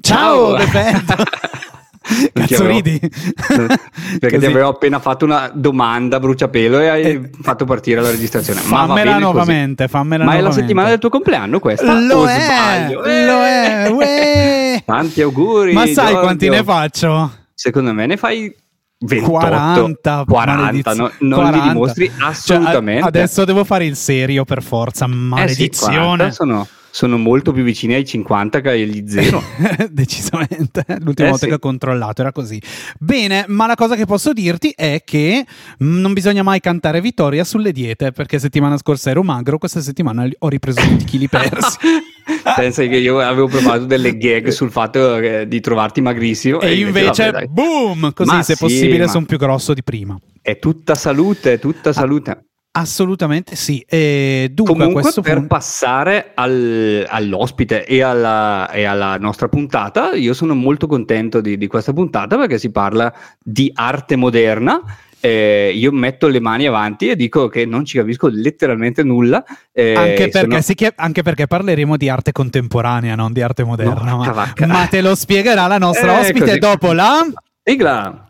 Ciao, Bebeto. Cazzo ridi? perché ti avevo appena fatto una domanda bruciapelo e hai eh, fatto partire la registrazione. Fammela nuovamente, fammela Ma nuovamente. è la settimana del tuo compleanno questa? Lo è, sbaglio? lo è, uè. Tanti auguri. Ma sai Giorgio. quanti ne faccio? Secondo me ne fai 28, 40, 40 no, non 40. li dimostri assolutamente. Cioè, adesso devo fare il serio per forza, maledizione. Eh sì, sono sono molto più vicini ai 50 che agli 0. Decisamente. L'ultima eh volta sì. che ho controllato era così. Bene, ma la cosa che posso dirti è che non bisogna mai cantare vittoria sulle diete, perché settimana scorsa ero magro, questa settimana ho ripreso tutti i chili persi. Pensa che io avevo provato delle gag sul fatto di trovarti magrissimo. E, e invece, invece vabbè, boom! Così, ma se sì, possibile, sono più grosso di prima. È tutta salute, è tutta salute. Ah. Assolutamente sì. E dunque, Comunque, per punto... passare al, all'ospite e alla, e alla, nostra puntata, io sono molto contento di, di questa puntata perché si parla di arte moderna. Eh, io metto le mani avanti e dico che non ci capisco letteralmente nulla. Eh, anche, perché sono... chied- anche, perché parleremo di arte contemporanea, non di arte moderna. No, ma, ma, te lo spiegherà la nostra eh, ospite così. dopo la sigla.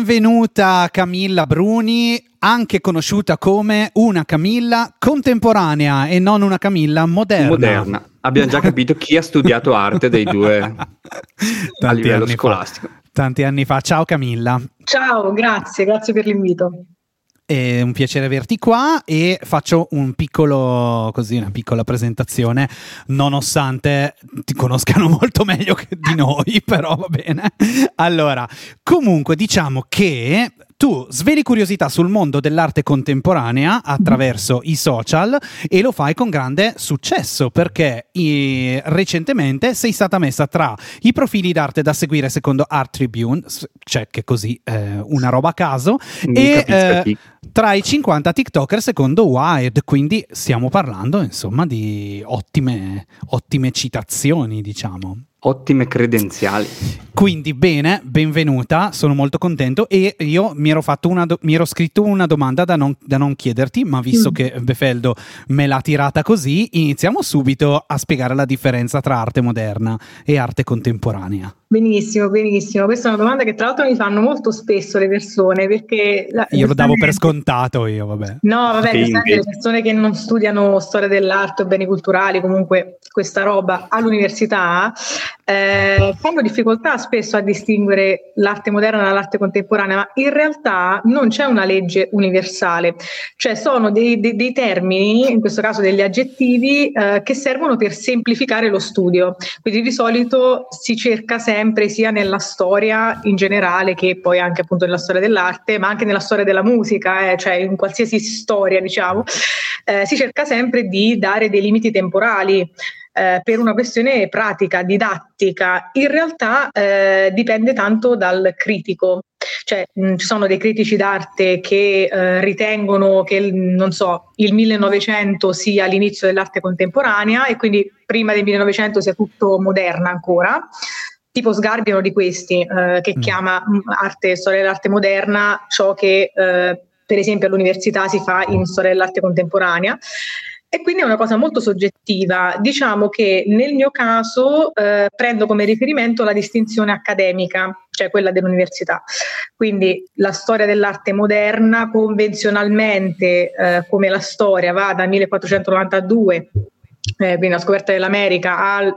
Benvenuta Camilla Bruni, anche conosciuta come una Camilla contemporanea e non una Camilla moderna. Moderna. Abbiamo già capito chi ha studiato arte dei due a livello scolastico. Fa. Tanti anni fa. Ciao Camilla. Ciao, grazie, grazie per l'invito. È un piacere averti qua e faccio un piccolo, così, una piccola presentazione, nonostante ti conoscano molto meglio di noi, però va bene. Allora, comunque diciamo che tu sveli curiosità sul mondo dell'arte contemporanea attraverso i social e lo fai con grande successo perché i, recentemente sei stata messa tra i profili d'arte da seguire secondo Art Tribune, cioè che così eh, una roba a caso, Mi e eh, tra i 50 TikToker secondo Wired, quindi stiamo parlando insomma di ottime, ottime citazioni, diciamo. Ottime credenziali. Quindi bene, benvenuta, sono molto contento e io mi ero, do- mi ero scritto una domanda da non, da non chiederti, ma visto mm. che Befeldo me l'ha tirata così, iniziamo subito a spiegare la differenza tra arte moderna e arte contemporanea. Benissimo, benissimo. Questa è una domanda che tra l'altro mi fanno molto spesso le persone perché... La, io lo davo per scontato io, vabbè. No, vabbè, le persone che non studiano storia dell'arte o beni culturali, comunque questa roba all'università, eh, fanno difficoltà spesso a distinguere l'arte moderna dall'arte contemporanea, ma in realtà non c'è una legge universale, cioè sono dei, dei, dei termini, in questo caso degli aggettivi, eh, che servono per semplificare lo studio. Quindi di solito si cerca sempre sia nella storia in generale che poi anche appunto nella storia dell'arte, ma anche nella storia della musica, eh, cioè in qualsiasi storia, diciamo, eh, si cerca sempre di dare dei limiti temporali. Eh, per una questione pratica, didattica, in realtà eh, dipende tanto dal critico. Cioè, mh, ci sono dei critici d'arte che eh, ritengono che, non so, il 1900 sia l'inizio dell'arte contemporanea e quindi prima del 1900 sia tutto moderna ancora tipo Sgarbi è uno di questi eh, che mm. chiama arte, storia dell'arte moderna ciò che eh, per esempio all'università si fa in storia dell'arte contemporanea. E quindi è una cosa molto soggettiva. Diciamo che nel mio caso eh, prendo come riferimento la distinzione accademica, cioè quella dell'università. Quindi la storia dell'arte moderna convenzionalmente, eh, come la storia va dal 1492, eh, quindi la scoperta dell'America, al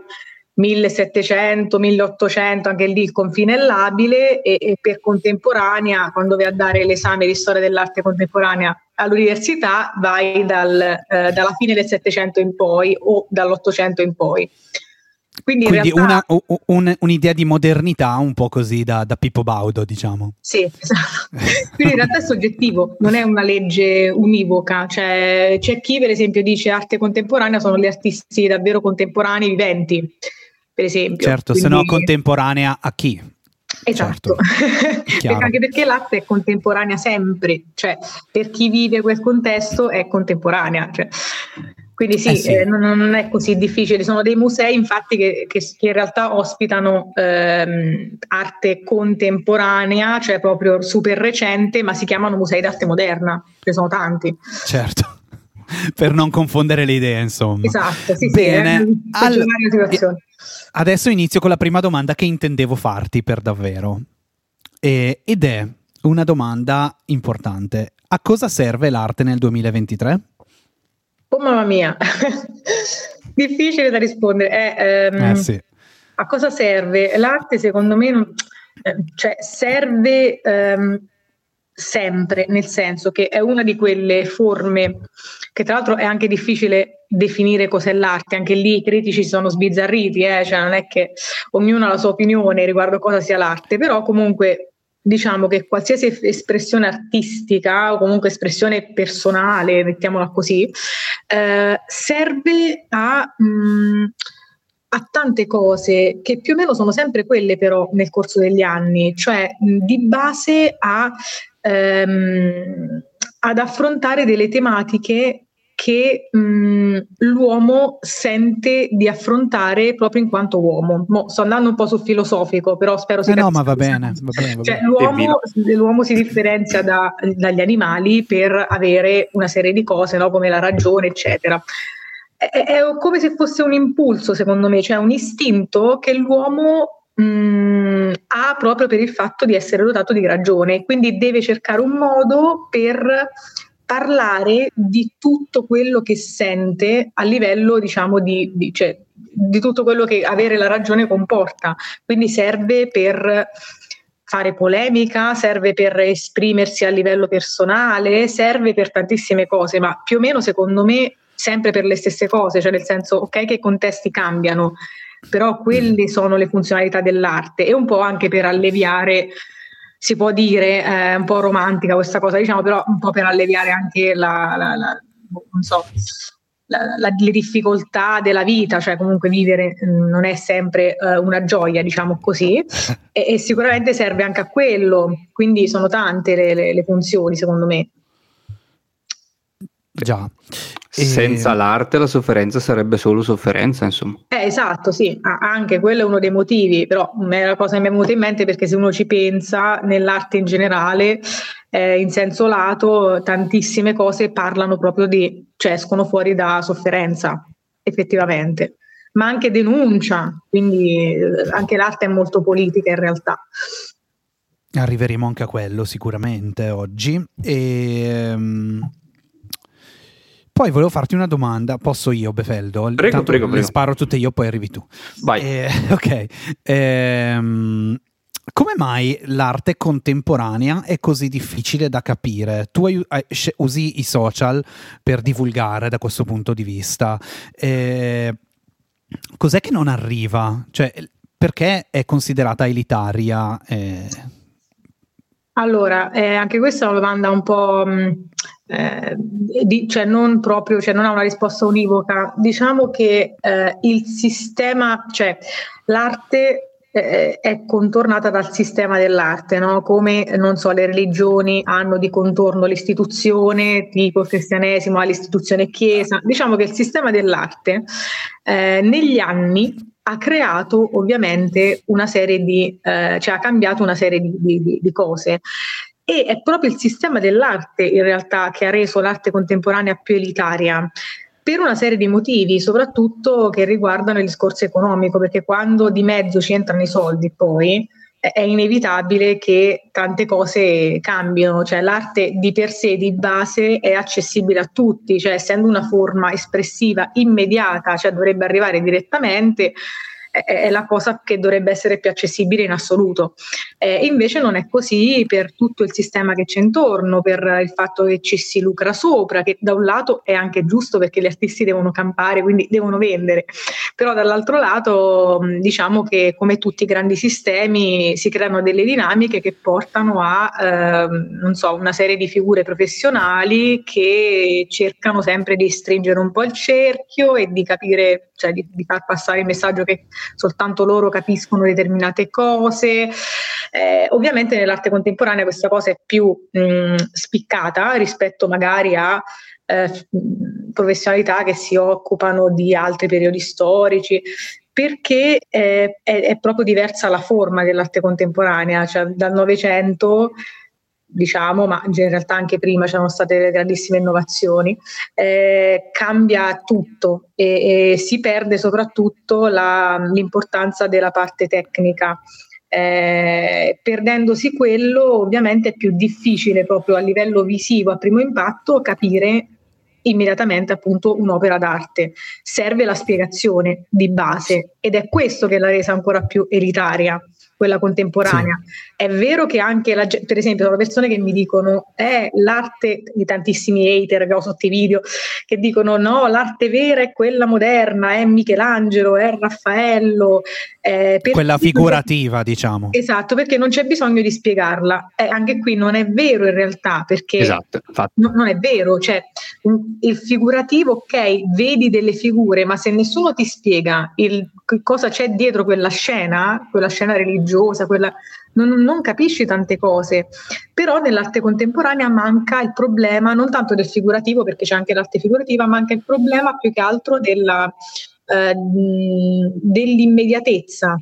1700, 1800, anche lì il confine è labile e, e, per contemporanea, quando vai a dare l'esame di storia dell'arte contemporanea all'università, vai dal, eh, dalla fine del 700 in poi o dall'Ottocento in poi. Quindi, Quindi realtà, una, un, un'idea di modernità un po' così da, da Pippo Baudo, diciamo. Sì, esatto. Quindi in realtà è soggettivo, non è una legge univoca. Cioè, c'è chi per esempio dice arte contemporanea sono gli artisti davvero contemporanei viventi per esempio. Certo, Quindi, se no contemporanea a chi? Esatto, Chiaro. anche perché l'arte è contemporanea sempre, cioè per chi vive quel contesto è contemporanea. Cioè. Quindi sì, Eh sì. eh, non, non è così difficile. Ci sono dei musei infatti che, che- che in realtà ospitano ehm, arte contemporanea, cioè proprio super recente, ma si chiamano musei d'arte moderna. Ce ne sono tanti. Certo. per non confondere le idee, insomma. Esatto, sì, Bene. sì, eh, All-. Adesso inizio con la prima domanda che intendevo farti per davvero. E- ed è una domanda importante. A cosa serve l'arte nel 2023? Oh mamma mia, difficile da rispondere. Eh, ehm, Eh sì. A cosa serve? L'arte secondo me non- eh, cioè, serve ehm, sempre, nel senso che è una di quelle forme che tra l'altro è anche difficile definire cos'è l'arte, anche lì i critici sono sbizzarriti, eh, cioè non è che ognuno ha la sua opinione riguardo cosa sia l'arte, però comunque diciamo che qualsiasi es- espressione artistica o comunque espressione personale, mettiamola così, eh, serve a, mh, a tante cose che più o meno sono sempre quelle però nel corso degli anni, cioè mh, di base a, ehm, ad affrontare delle tematiche che mh, l'uomo sente di affrontare proprio in quanto uomo. Mo, sto andando un po' sul filosofico, però spero si Eh no, ma va bene, va bene, va Cioè, bene. l'uomo, l'uomo si differenzia da- dagli animali per avere una serie di cose, no? come la ragione, eccetera. È, è come se fosse un impulso, secondo me, cioè un istinto che l'uomo mh, ha proprio per il fatto di essere dotato di ragione, quindi deve cercare un modo per parlare di tutto quello che sente a livello, diciamo, di, di- cioè, di tutto quello che avere la ragione comporta. Quindi serve per fare polemica, serve per esprimersi a livello personale, serve per tantissime cose, ma più o meno secondo me sempre per le stesse cose, cioè nel senso ok che i contesti cambiano, però quelle sono le funzionalità dell'arte e un po' anche per alleviare, si può dire, eh, un po' romantica questa cosa, diciamo, però un po' per alleviare anche la, la- la- non so, la- la- le difficoltà della vita, cioè comunque vivere non è sempre eh, una gioia, diciamo così, e, e sicuramente serve anche a quello, quindi sono tante le, le- le funzioni secondo me. Già. E- Senza l'arte la sofferenza sarebbe solo sofferenza, insomma. Eh, esatto, sì, anche quello è uno dei motivi, però è la cosa che mi è venuta in mente perché se uno ci pensa nell'arte in generale, eh, in senso lato, tantissime cose parlano proprio di, cioè escono fuori da sofferenza, effettivamente, ma anche denuncia, quindi eh, anche l'arte è molto politica in realtà. Arriveremo anche a quello sicuramente oggi. E, ehm, poi volevo farti una domanda. Posso io, Befeldo? Prego, Tanto prego, le prego. sparo tutte io, poi arrivi tu. Vai. Eh, ok. Ehm, come mai l'arte contemporanea è così difficile da capire? Tu hai- hai- usi i social per divulgare da questo punto di vista. Eh, cos'è che non arriva? Cioè, perché è considerata elitaria? Eh, Allora, eh, anche questa è una domanda un po', mh, eh, di- cioè non proprio, cioè non ha una risposta univoca. Diciamo che eh, il sistema, cioè l'arte eh, è contornata dal sistema dell'arte, no? Come, non so, le religioni hanno di contorno l'istituzione, tipo il cristianesimo ha l'istituzione chiesa. Diciamo che il sistema dell'arte eh, negli anni ha creato ovviamente una serie di, eh, cioè ha cambiato una serie di, di- di- di cose. E è proprio il sistema dell'arte in realtà che ha reso l'arte contemporanea più elitaria per una serie di motivi, soprattutto che riguardano il discorso economico, perché quando di mezzo ci entrano i soldi poi è inevitabile che tante cose cambino, cioè l'arte di per sé di base è accessibile a tutti, cioè essendo una forma espressiva immediata, cioè dovrebbe arrivare direttamente, è- la cosa che dovrebbe essere più accessibile in assoluto. Eh, invece non è così per tutto il sistema che c'è intorno, per il fatto che ci si lucra sopra, che da un lato è anche giusto perché gli artisti devono campare, quindi devono vendere, però dall'altro lato diciamo che come tutti i grandi sistemi si creano delle dinamiche che portano a non so, una serie di figure professionali che cercano sempre di stringere un po' il cerchio e di capire cioè di, di, far passare il messaggio che soltanto loro capiscono determinate cose. Eh, ovviamente nell'arte contemporanea questa cosa è più mh, spiccata rispetto magari a eh, professionalità che si occupano di altri periodi storici perché eh, è, è, proprio diversa la forma dell'arte contemporanea, cioè dal Novecento diciamo, ma in realtà anche prima c'erano state grandissime innovazioni, eh, cambia tutto e, e, si perde soprattutto la, l'importanza della parte tecnica. Eh, perdendosi quello ovviamente è più difficile proprio a livello visivo a primo impatto capire immediatamente appunto un'opera d'arte. Serve la spiegazione di base ed è questo che l'ha resa ancora più elitaria quella contemporanea. Sì. È vero che anche, la, per esempio, sono persone che mi dicono è l'arte di tantissimi hater che ho sotto i video, che dicono no, l'arte vera è quella moderna, è Michelangelo, è Raffaello. Eh, quella figurativa, diciamo. Esatto, perché non c'è bisogno di spiegarla. Eh, anche qui non è vero in realtà, perché esatto, no, non è vero. Cioè, il figurativo, ok, vedi delle figure, ma se nessuno ti spiega il, cosa c'è dietro quella scena, quella scena religiosa, quella, non, non, capisci tante cose. Però nell'arte contemporanea manca il problema non tanto del figurativo, perché c'è anche l'arte figurativa, manca il problema più che altro della, eh, dell'immediatezza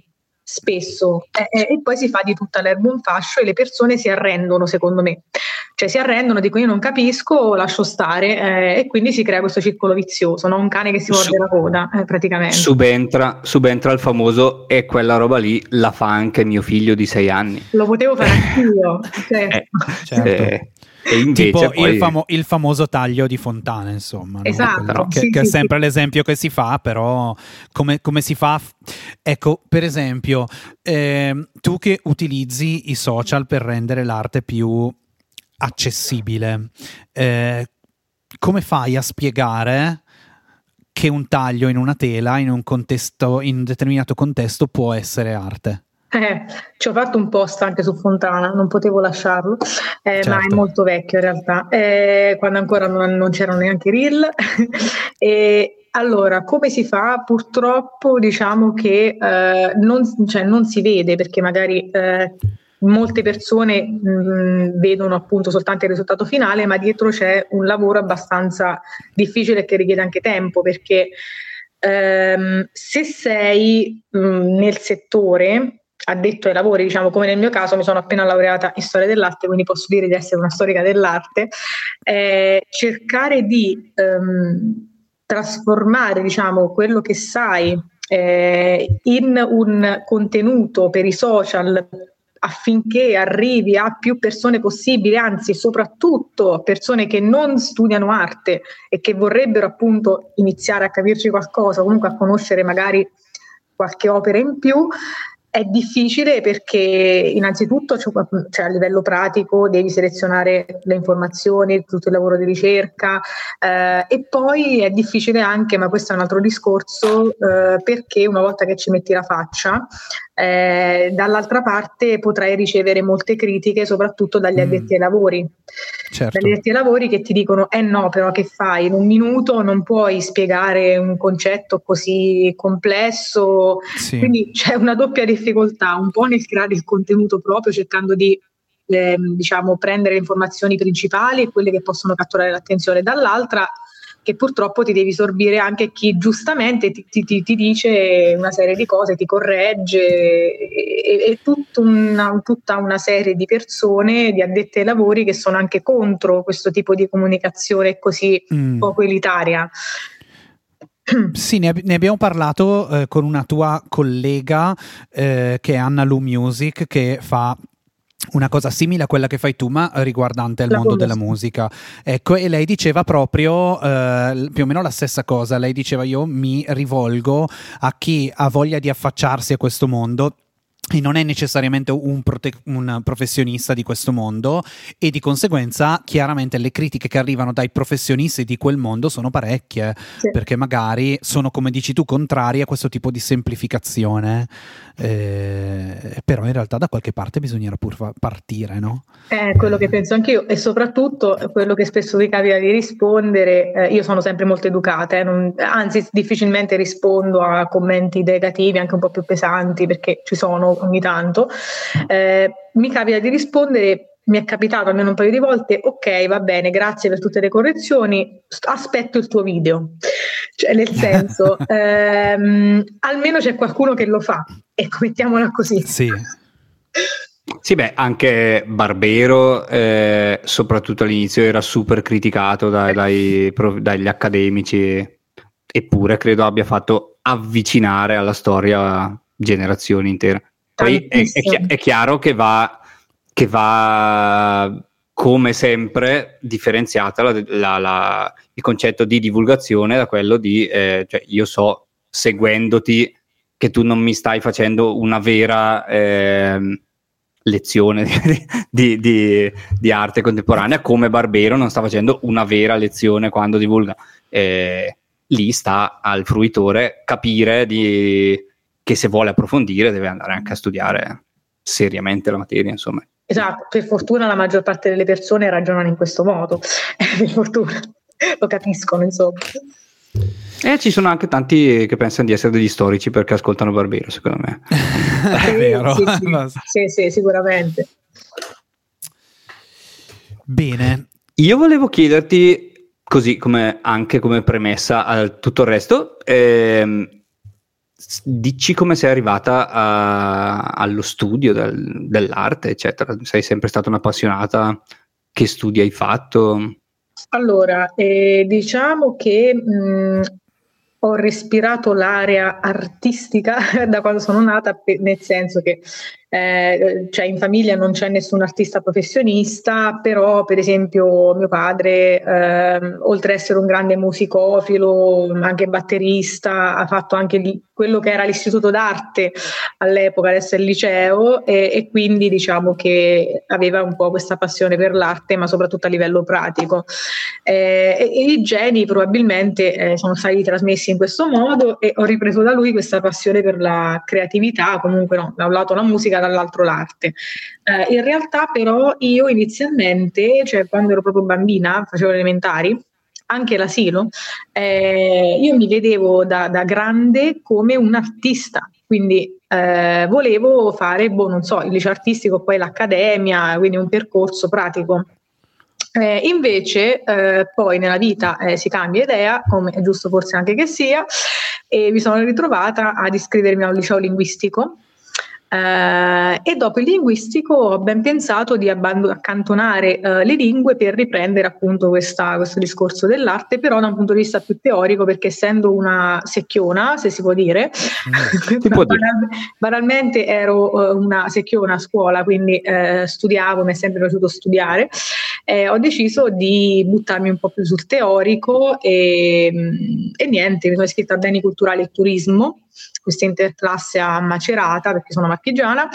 spesso eh, e poi si fa di tutta l'erba un fascio e le persone si arrendono secondo me cioè si arrendono, dicono io non capisco, lascio stare eh, e quindi si crea questo circolo vizioso, no? un cane che si morde Su- la coda eh, praticamente. Subentra, subentra il famoso e quella roba lì la fa anche mio figlio di sei anni. Lo potevo fare anch'io. certo. Eh, certo. Tipo poi... il, famo- il, famoso taglio di fontana, insomma, esatto, no? che, sì, che sì, è sempre sì. l'esempio che si fa, però come, come si fa? Ecco, per esempio, eh, tu che utilizzi i social per rendere l'arte più accessibile. Eh, come fai a spiegare che un taglio in una tela in un, contesto, in un determinato contesto può essere arte? Eh, ci ho fatto un post anche su Fontana, non potevo lasciarlo, eh, certo. ma è certo. molto vecchio in realtà, eh, quando ancora non, non, c'erano neanche reel. e allora, come si fa? Purtroppo diciamo che eh, non, cioè, non, si vede perché magari eh, molte persone mh, mm, vedono appunto soltanto il risultato finale, ma dietro c'è un lavoro abbastanza difficile che richiede anche tempo perché ehm, se sei mh, mm, nel settore addetto ai lavori, diciamo come nel mio caso mi sono appena laureata in storia dell'arte, quindi posso dire di essere una storica dell'arte, eh, cercare di ehm, trasformare diciamo quello che sai eh, in un contenuto per i social affinché arrivi a più persone possibili, anzi soprattutto persone che non studiano arte e che vorrebbero appunto iniziare a capirci qualcosa, comunque a conoscere magari qualche opera in più, è difficile perché innanzitutto cioè, a livello pratico devi selezionare le informazioni, tutto il lavoro di ricerca eh, e poi è difficile anche, ma questo è un altro discorso, eh, perché una volta che ci metti la faccia, eh, dall'altra parte potrai ricevere molte critiche soprattutto dagli mm. addetti ai lavori. Certo. Dagli addetti ai lavori che ti dicono eh no però che fai in un minuto non puoi spiegare un concetto così complesso sì. quindi c'è una doppia difficoltà un po' nel creare il contenuto proprio cercando di eh, diciamo prendere le informazioni principali e quelle che possono catturare l'attenzione dall'altra che purtroppo ti devi sorbire anche chi giustamente ti, ti, ti dice una serie di cose, ti corregge e, e tutta, una, tutta una serie di persone, di addetti ai lavori che sono anche contro questo tipo di comunicazione così mm. poco elitaria. Sì, ne, ab- ne, abbiamo parlato eh, con una tua collega eh, che è Anna Lu Music che fa una cosa simile a quella che fai tu, ma riguardante il la mondo della musica. Ecco, e lei diceva proprio eh, più o meno la stessa cosa. Lei diceva: Io mi rivolgo a chi ha voglia di affacciarsi a questo mondo e non è necessariamente un, prote- un, professionista di questo mondo e di conseguenza chiaramente le critiche che arrivano dai professionisti di quel mondo sono parecchie sì. perché magari sono come dici tu contrari a questo tipo di semplificazione eh, però in realtà da qualche parte bisognerà pur fa- partire no? È quello che penso anch'io e soprattutto quello che spesso vi capita di rispondere eh, io sono sempre molto educata eh, non, anzi difficilmente rispondo a commenti negativi anche un po' più pesanti perché ci sono ogni tanto, eh, mi capita di rispondere, mi è capitato almeno un paio di volte, ok, va bene, grazie per tutte le correzioni, aspetto il tuo video. Cioè, nel senso, ehm, almeno c'è qualcuno che lo fa, ecco, mettiamola così. Sì. Sì, beh, anche Barbero, eh, soprattutto all'inizio, era super criticato dai, dai, dagli accademici, eppure credo abbia fatto avvicinare alla storia generazioni intere. Poi è, è, è, chiaro che va, che va, come sempre, differenziata la, la, la, il concetto di divulgazione da quello di, eh, cioè io so, seguendoti, che tu non mi stai facendo una vera... Eh, lezione di, di, di, arte contemporanea come Barbero non sta facendo una vera lezione quando divulga eh, lì sta al fruitore capire di, che se vuole approfondire deve andare anche a studiare seriamente la materia, insomma. Esatto, per fortuna la maggior parte delle persone ragionano in questo modo, per fortuna, lo capiscono, insomma. E ci sono anche tanti che pensano di essere degli storici perché ascoltano Barbero, secondo me. È vero. Sì sì. sì, sì, sicuramente. Bene. Io volevo chiederti, così come anche come premessa a tutto il resto, ehm, dici come sei arrivata a, allo studio del, dell'arte, eccetera. Sei sempre stata un'appassionata? Che studi hai fatto? Allora, eh, diciamo che mh, ho respirato l'area artistica da quando sono nata, nel senso che eh, cioè in famiglia non c'è nessun artista professionista, però per esempio mio padre, eh, oltre ad essere un grande musicofilo, anche batterista, ha fatto anche di, quello che era l'istituto d'arte all'epoca, adesso è il liceo, e, e, quindi diciamo che aveva un po' questa passione per l'arte, ma soprattutto a livello pratico. Eh, e, e, i geni probabilmente eh, sono stati trasmessi in questo modo e ho ripreso da lui questa passione per la creatività, comunque no, da un lato la musica, dall'altro l'arte. Eh, in realtà però io inizialmente, cioè quando ero proprio bambina, facevo elementari, anche l'asilo, eh, io mi vedevo da, da, grande come un artista, quindi eh, volevo fare, boh, non so, il liceo artistico, poi l'accademia, quindi un percorso pratico. Eh, invece eh, poi nella vita eh, si cambia idea, come è giusto forse anche che sia, e mi sono ritrovata ad iscrivermi a un liceo linguistico Uh, e dopo il linguistico ho ben pensato di abband- accantonare uh, le lingue per riprendere appunto questa, questo discorso dell'arte, però da un punto di vista più teorico, perché essendo una secchiona, se si può dire, mm. banal- banalmente ero uh, una secchiona a scuola, quindi studiavo, mi è sempre piaciuto studiare, ho deciso di buttarmi un po' più sul teorico e, e niente, mi sono iscritta a beni culturali e turismo questa interclasse a Macerata perché sono marchigiana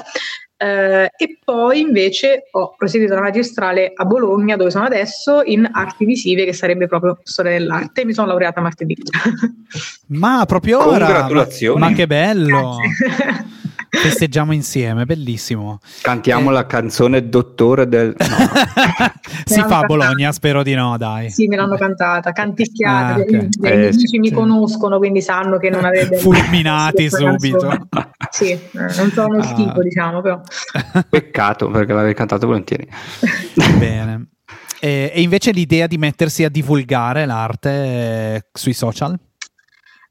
eh, e poi invece ho proseguito la magistrale a Bologna dove sono adesso in arti visive che sarebbe proprio storia dell'arte. Mi sono laureata martedì. Ma proprio ora congratulazioni. ma che bello Festeggiamo insieme, bellissimo. Cantiamo eh. la canzone Dottore del... No. si fa a Bologna, spero di no, dai. Sì, me l'hanno cantata, canticchiata. Ah, okay. I miei eh, amici sì, mi conoscono, quindi sanno che non avete... Fulminati subito. Sì, eh, non sono uno ah. schifo, diciamo, però. Peccato, perché l'avevi cantato volentieri. Bene. E, e, invece l'idea di mettersi a divulgare l'arte eh, sui social?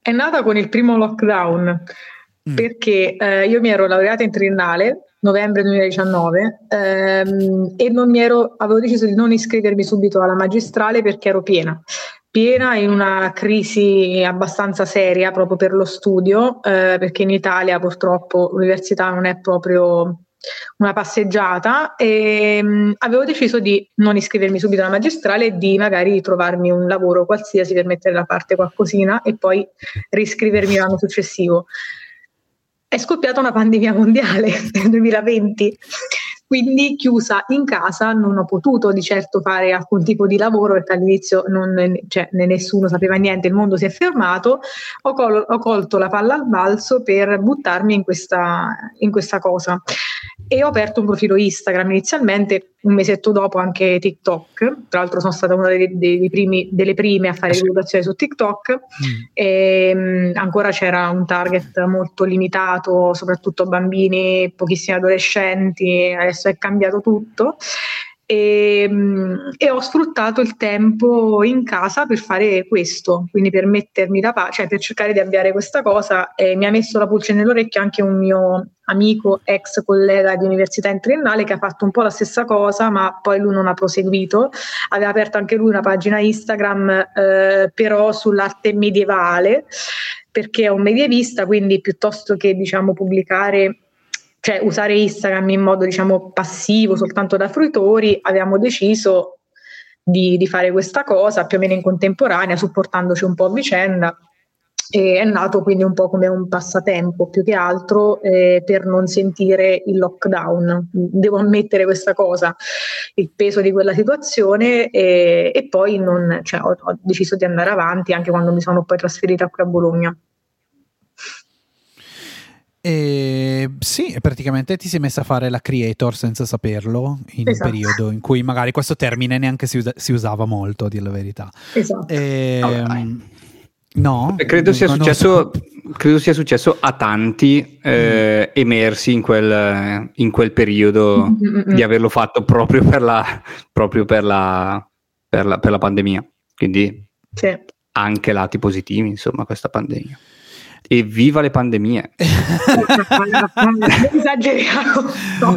È nata con il primo lockdown Mm. perché eh, io mi ero laureata in triennale novembre 2019 ehm, e ero, avevo deciso di non iscrivermi subito alla magistrale perché ero piena piena in una crisi abbastanza seria proprio per lo studio eh, perché in Italia purtroppo l'università non è proprio una passeggiata e mh, mm, avevo deciso di non iscrivermi subito alla magistrale e di magari trovarmi un lavoro qualsiasi per mettere da parte qualcosina e poi riscrivermi l'anno successivo è scoppiata una pandemia mondiale nel 2020 quindi chiusa in casa non ho potuto di certo fare alcun tipo di lavoro perché all'inizio non, cioè, nessuno sapeva niente, il mondo si è fermato, ho, col- ho colto la palla al balzo per buttarmi in questa, in questa cosa e ho aperto un profilo Instagram inizialmente, un mesetto dopo anche TikTok, tra l'altro sono stata una dei, dei primi, delle prime a fare divulgazione su TikTok, mm. e, um, ancora c'era un target molto limitato, soprattutto bambini, pochissimi adolescenti, adesso è cambiato tutto e, mm, e, ho sfruttato il tempo in casa per fare questo, quindi per mettermi da parte, cioè per cercare di avviare questa cosa. E mi ha messo la pulce nell'orecchio anche un mio amico, ex collega di università in triennale, che ha fatto un po' la stessa cosa, ma poi lui non ha proseguito. Aveva aperto anche lui una pagina Instagram, eh, però sull'arte medievale, perché è un medievista, quindi piuttosto che diciamo pubblicare cioè usare Instagram in modo diciamo passivo, soltanto da fruitori, abbiamo deciso di, di, fare questa cosa più o meno in contemporanea, supportandoci un po' a vicenda. E è nato quindi un po' come un passatempo più che altro eh, per non sentire il lockdown. Devo ammettere questa cosa, il peso di quella situazione e, e poi non, cioè, ho, ho deciso di andare avanti anche quando mi sono poi trasferita qui a Bologna. E sì, praticamente ti sei messa a fare la creator senza saperlo in esatto. un periodo in cui magari questo termine neanche si, usa- si usava molto, a dire la verità. Esatto. E, ehm, no, credo sia, successo, credo sia, successo, a tanti eh, mm. emersi in quel, in quel periodo mm-hmm. di averlo fatto proprio per la, proprio per la, per la, per la pandemia. Quindi sì. anche lati positivi, insomma, questa pandemia. E viva le pandemie! Esageriamo.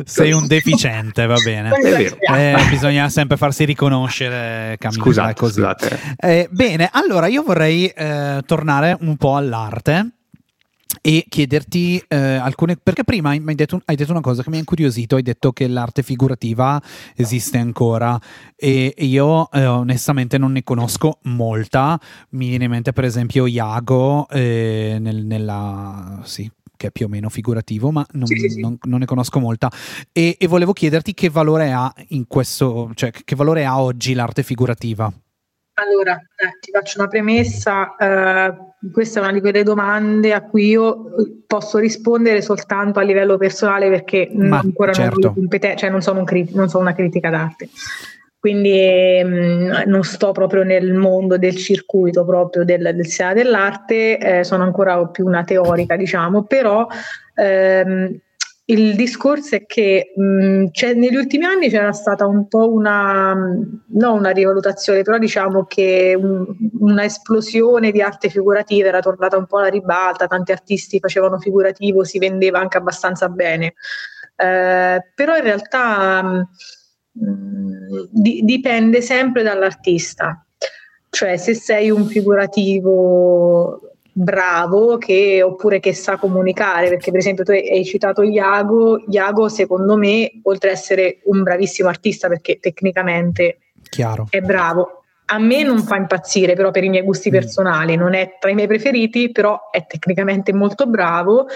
Sei un deficiente, va bene. Eh, bisogna sempre farsi riconoscere. Scusate, così. scusate. Eh, bene, allora io vorrei eh, tornare un po' all'arte e chiederti eh, alcune perché prima hai detto, hai detto, una cosa che mi ha incuriosito hai detto che l'arte figurativa esiste ancora e io eh, onestamente non ne conosco molta mi viene in mente per esempio Iago eh, nel, nella sì che è più o meno figurativo, ma non, sì, sì. non, non ne conosco molta. E, e, volevo chiederti che valore ha in questo, cioè che valore ha oggi l'arte figurativa? Allora, eh, ti faccio una premessa, eh, questa è una di quelle domande a cui io posso rispondere soltanto a livello personale perché Ma, ancora certo. non, competen- cioè non, sono un crit- non sono una critica d'arte. Quindi mh, mm, non sto proprio nel mondo del circuito proprio del, del dell'arte, eh, sono ancora più una teorica, diciamo, però ehm, il discorso è che mh, negli ultimi anni c'era stata un po' una, non una rivalutazione, però diciamo che un, una esplosione di arte figurativa era tornata un po' alla ribalta, tanti artisti facevano figurativo, si vendeva anche abbastanza bene. Eh, però in realtà mh, di, dipende sempre dall'artista, cioè se sei un figurativo bravo che, oppure che sa comunicare, perché per esempio tu hai citato Iago, Iago secondo me, oltre ad essere un bravissimo artista perché tecnicamente Chiaro. è bravo, a me non fa impazzire però per i miei gusti mm. personali, non è tra i miei preferiti, però è tecnicamente molto bravo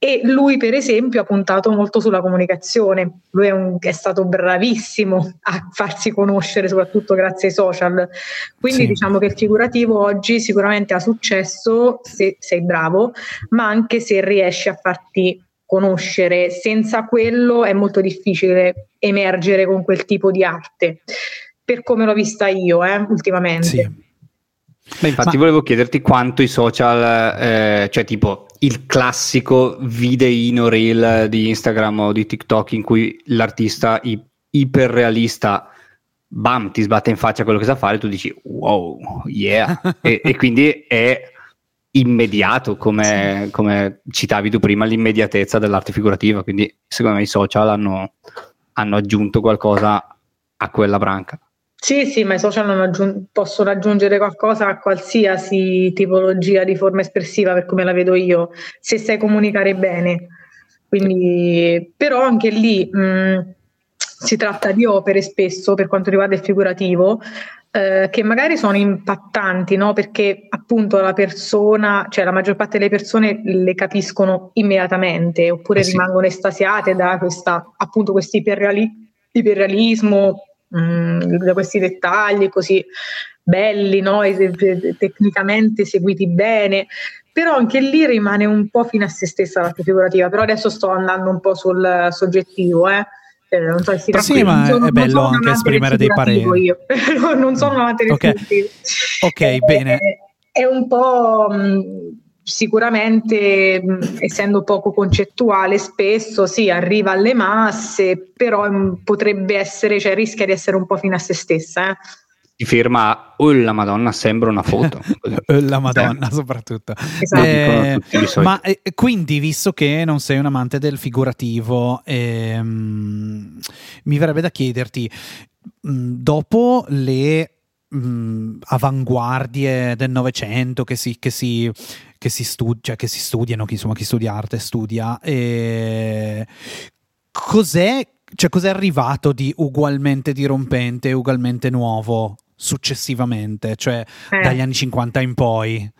e lui, per esempio, ha puntato molto sulla comunicazione. Lui è, un, è, stato bravissimo a farsi conoscere, soprattutto grazie ai social. Quindi sì. diciamo che il figurativo oggi sicuramente ha successo se sei bravo, ma anche se riesci a farti conoscere. Senza quello è molto difficile emergere con quel tipo di arte, per come l'ho vista io eh, ultimamente. Sì. Beh, infatti Ma... volevo chiederti quanto i social, eh, cioè tipo il classico videino reel di Instagram o di TikTok in cui l'artista i- iperrealista bam ti sbatte in faccia quello che sa fare tu dici wow yeah. E, e, quindi è immediato come, sì. come, citavi tu prima l'immediatezza dell'arte figurativa. Quindi secondo me i social hanno, hanno aggiunto qualcosa a quella branca sì, sì, ma i social aggiung- possono aggiungere qualcosa a qualsiasi tipologia di forma espressiva, per come la vedo io, se sai comunicare bene. Quindi, però anche lì mh, si tratta di opere spesso, per quanto riguarda il figurativo, eh, che magari sono impattanti, no? perché appunto la persona, cioè la maggior parte delle persone le capiscono immediatamente oppure eh sì. rimangono estasiate da questa, appunto questo iperreali- iperrealismo, mh, mm, da questi dettagli così belli, no? tecnicamente seguiti bene, però anche lì rimane un po' fino a se stessa l'arte figurativa, però adesso sto andando un po' sul soggettivo, eh. Eh, non so se sì, ma sono, è bello anche esprimere dei pareri. Io. non sono una materia Ok, okay bene. È un po' mh, sicuramente mh, essendo poco concettuale spesso sì arriva alle masse però mh, potrebbe essere cioè rischia di essere un po' fino a se stessa eh. Si firma oh la madonna sembra una foto la madonna soprattutto. Esatto. eh, ma eh, quindi visto che non sei un amante del figurativo ehm, mi verrebbe da chiederti mh, dopo le mh, avanguardie del Novecento che si, che si che si, studi- cioè che si studiano, chi, insomma, chi studia arte studia. E cos'è, cioè, cos'è arrivato di ugualmente dirompente, ugualmente nuovo successivamente, cioè eh. dagli anni 50 in poi?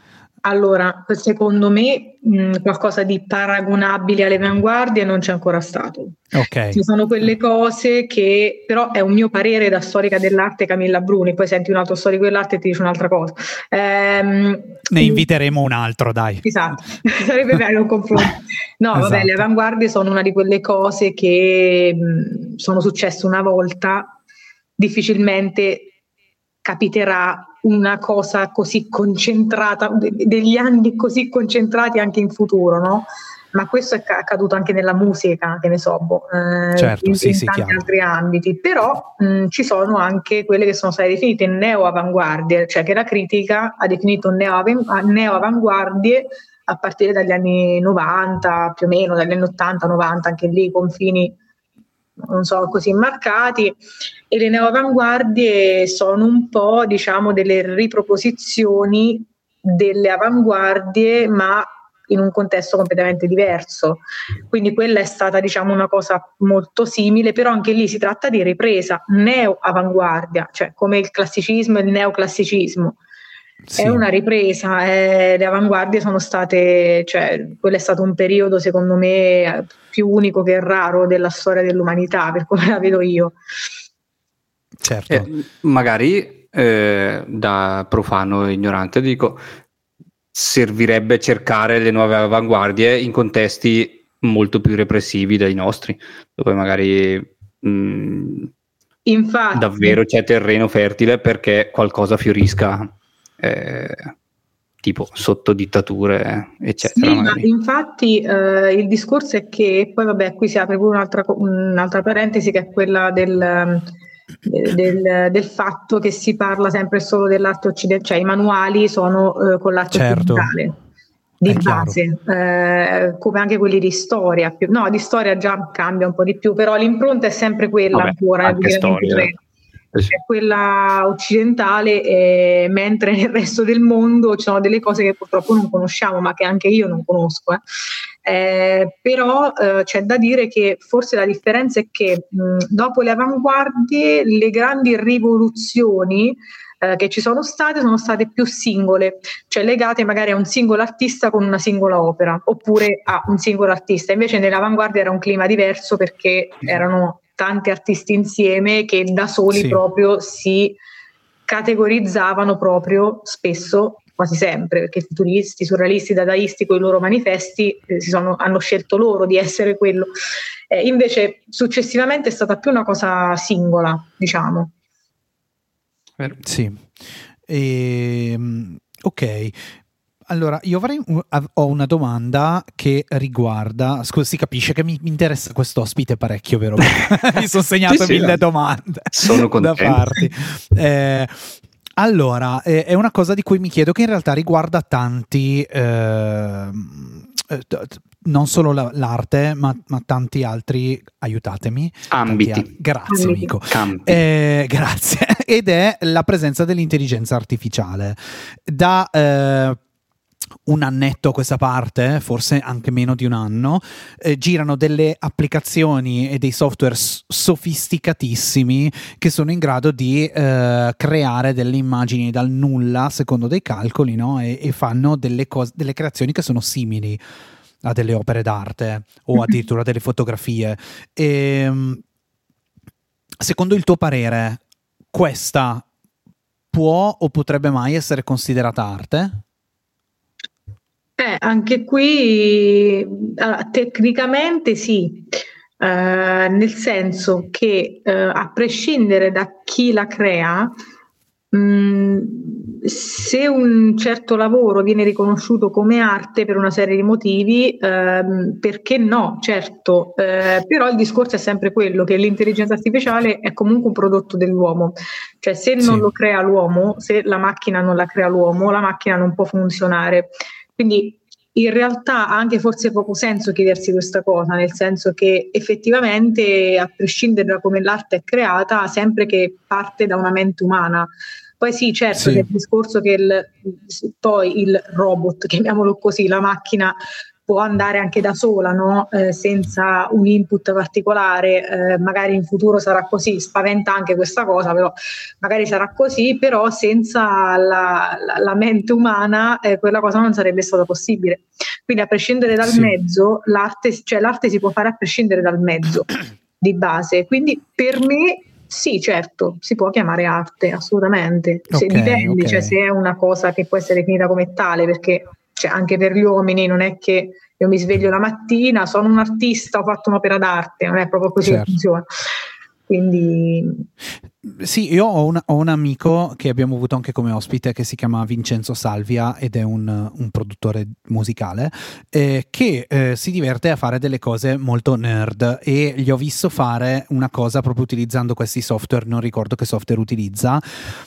Allora, secondo me mh, qualcosa di paragonabile alle avanguardie non c'è ancora stato. Okay. Ci sono quelle cose che però è un mio parere da storica dell'arte Camilla Bruni, poi senti un altro storico dell'arte e ti dice un'altra cosa. Ehm, ne inviteremo un altro, dai. Esatto, sarebbe bello un confronto. No, esatto. vabbè, le avanguardie sono una di quelle cose che mh, sono successe una volta, difficilmente capiterà una cosa così concentrata, degli anni così concentrati anche in futuro, no? Ma questo è accaduto anche nella musica, che ne so, boh, eh, certo, in, sì, in sì, tanti chiaro. altri ambiti. Però mh, ci sono anche quelle che sono state definite neo-avanguardie, cioè che la critica ha definito neo-avanguardie a partire dagli anni 90, più o meno, dagli anni 80-90, anche lì i confini non so, così marcati e le neoavanguardie sono un po' diciamo delle riproposizioni delle avanguardie ma in un contesto completamente diverso. Quindi quella è stata diciamo una cosa molto simile, però anche lì si tratta di ripresa neo-avanguardia, cioè come il classicismo e il neoclassicismo. Sì. È una ripresa, eh, le avanguardie sono state, cioè, quello è stato un periodo secondo me più unico che raro della storia dell'umanità, per come la vedo io. Certo. Eh, magari eh, da profano e ignorante dico, servirebbe cercare le nuove avanguardie in contesti molto più repressivi dai nostri, dove magari mh, mm, Infatti, davvero c'è terreno fertile perché qualcosa fiorisca eh, tipo sotto dittature, eccetera. Sì, ma infatti eh, il discorso è che poi vabbè, qui si apre pure un'altra, un'altra parentesi che è quella del, del, del, fatto che si parla sempre solo dell'arte occidentale, cioè i manuali sono eh, con l'arte certo. occidentale di base, eh, come anche quelli di storia. Più, no, di storia già cambia un po' di più, però l'impronta è sempre quella Vabbè, ancora. Anche storia è quella occidentale, eh, mentre nel resto del mondo ci sono delle cose che purtroppo non conosciamo, ma che anche io non conosco. Eh. Eh, però eh, c'è da dire che forse la differenza è che mh, dopo le avanguardie, le grandi rivoluzioni eh, che ci sono state sono state più singole, cioè legate magari a un singolo artista con una singola opera, oppure a un singolo artista. Invece nell'avanguardia era un clima diverso perché erano tanti artisti insieme che da soli sì. proprio si categorizzavano proprio spesso quasi sempre, perché i futuristi, surrealisti, dadaisti con i loro manifesti eh, sono, hanno scelto loro di essere quello. Eh, invece successivamente è stata più una cosa singola, diciamo. Sì. E, ehm, ok, allora, io avrei, ho una domanda che riguarda. Scusa, si capisce che mi, mi interessa questo ospite parecchio, vero? mi sono segnato sì, mille sì, domande sono da farti. Eh, allora, eh, è una cosa di cui mi chiedo che in realtà riguarda tanti. Eh, non solo la, l'arte, ma, ma, tanti altri, aiutatemi. Ambiti. Al- grazie, amico. Eh, grazie. Ed è la presenza dell'intelligenza artificiale. Da eh, un annetto a questa parte, forse anche meno di un anno, eh, girano delle applicazioni e dei software s- sofisticatissimi che sono in grado di eh, creare delle immagini dal nulla, secondo dei calcoli, no? e, e, fanno delle, cose, delle creazioni che sono simili a delle opere d'arte o addirittura delle fotografie. E, ehm, secondo il tuo parere, questa può o potrebbe mai essere considerata arte? Eh, anche qui uh, tecnicamente sì, uh, nel senso che uh, a prescindere da chi la crea, mh, mm, se un certo lavoro viene riconosciuto come arte per una serie di motivi, ehm, perché no? Certo, eh, però il discorso è sempre quello che l'intelligenza artificiale è comunque un prodotto dell'uomo, cioè se non sì. lo crea l'uomo, se la macchina non la crea l'uomo, la macchina non può funzionare. Quindi in realtà ha anche forse poco senso chiedersi questa cosa, nel senso che effettivamente, a prescindere da come l'arte è creata, sempre che parte da una mente umana. Poi sì, certo, sì. il discorso che il, poi il robot, chiamiamolo così, la macchina può andare anche da sola, no? eh, senza un input particolare, eh, magari in futuro sarà così, spaventa anche questa cosa, però magari sarà così, però senza la, la, la mente umana eh, quella cosa non sarebbe stata possibile. Quindi a prescindere dal sì. mezzo, l'arte, cioè l'arte si può fare a prescindere dal mezzo di base, quindi per me sì, certo, si può chiamare arte, assolutamente. Se okay, dipende, okay. Cioè, se è una cosa che può essere definita come tale, perché cioè, anche per gli uomini non è che io mi sveglio la mattina, sono un artista, ho fatto un'opera d'arte, non è proprio così certo. che funziona. Quindi... Sì, io ho un, ho un, amico che abbiamo avuto anche come ospite che si chiama Vincenzo Salvia ed è un, un produttore musicale eh, che eh, si diverte a fare delle cose molto nerd e gli ho visto fare una cosa proprio utilizzando questi software, non ricordo che software utilizza,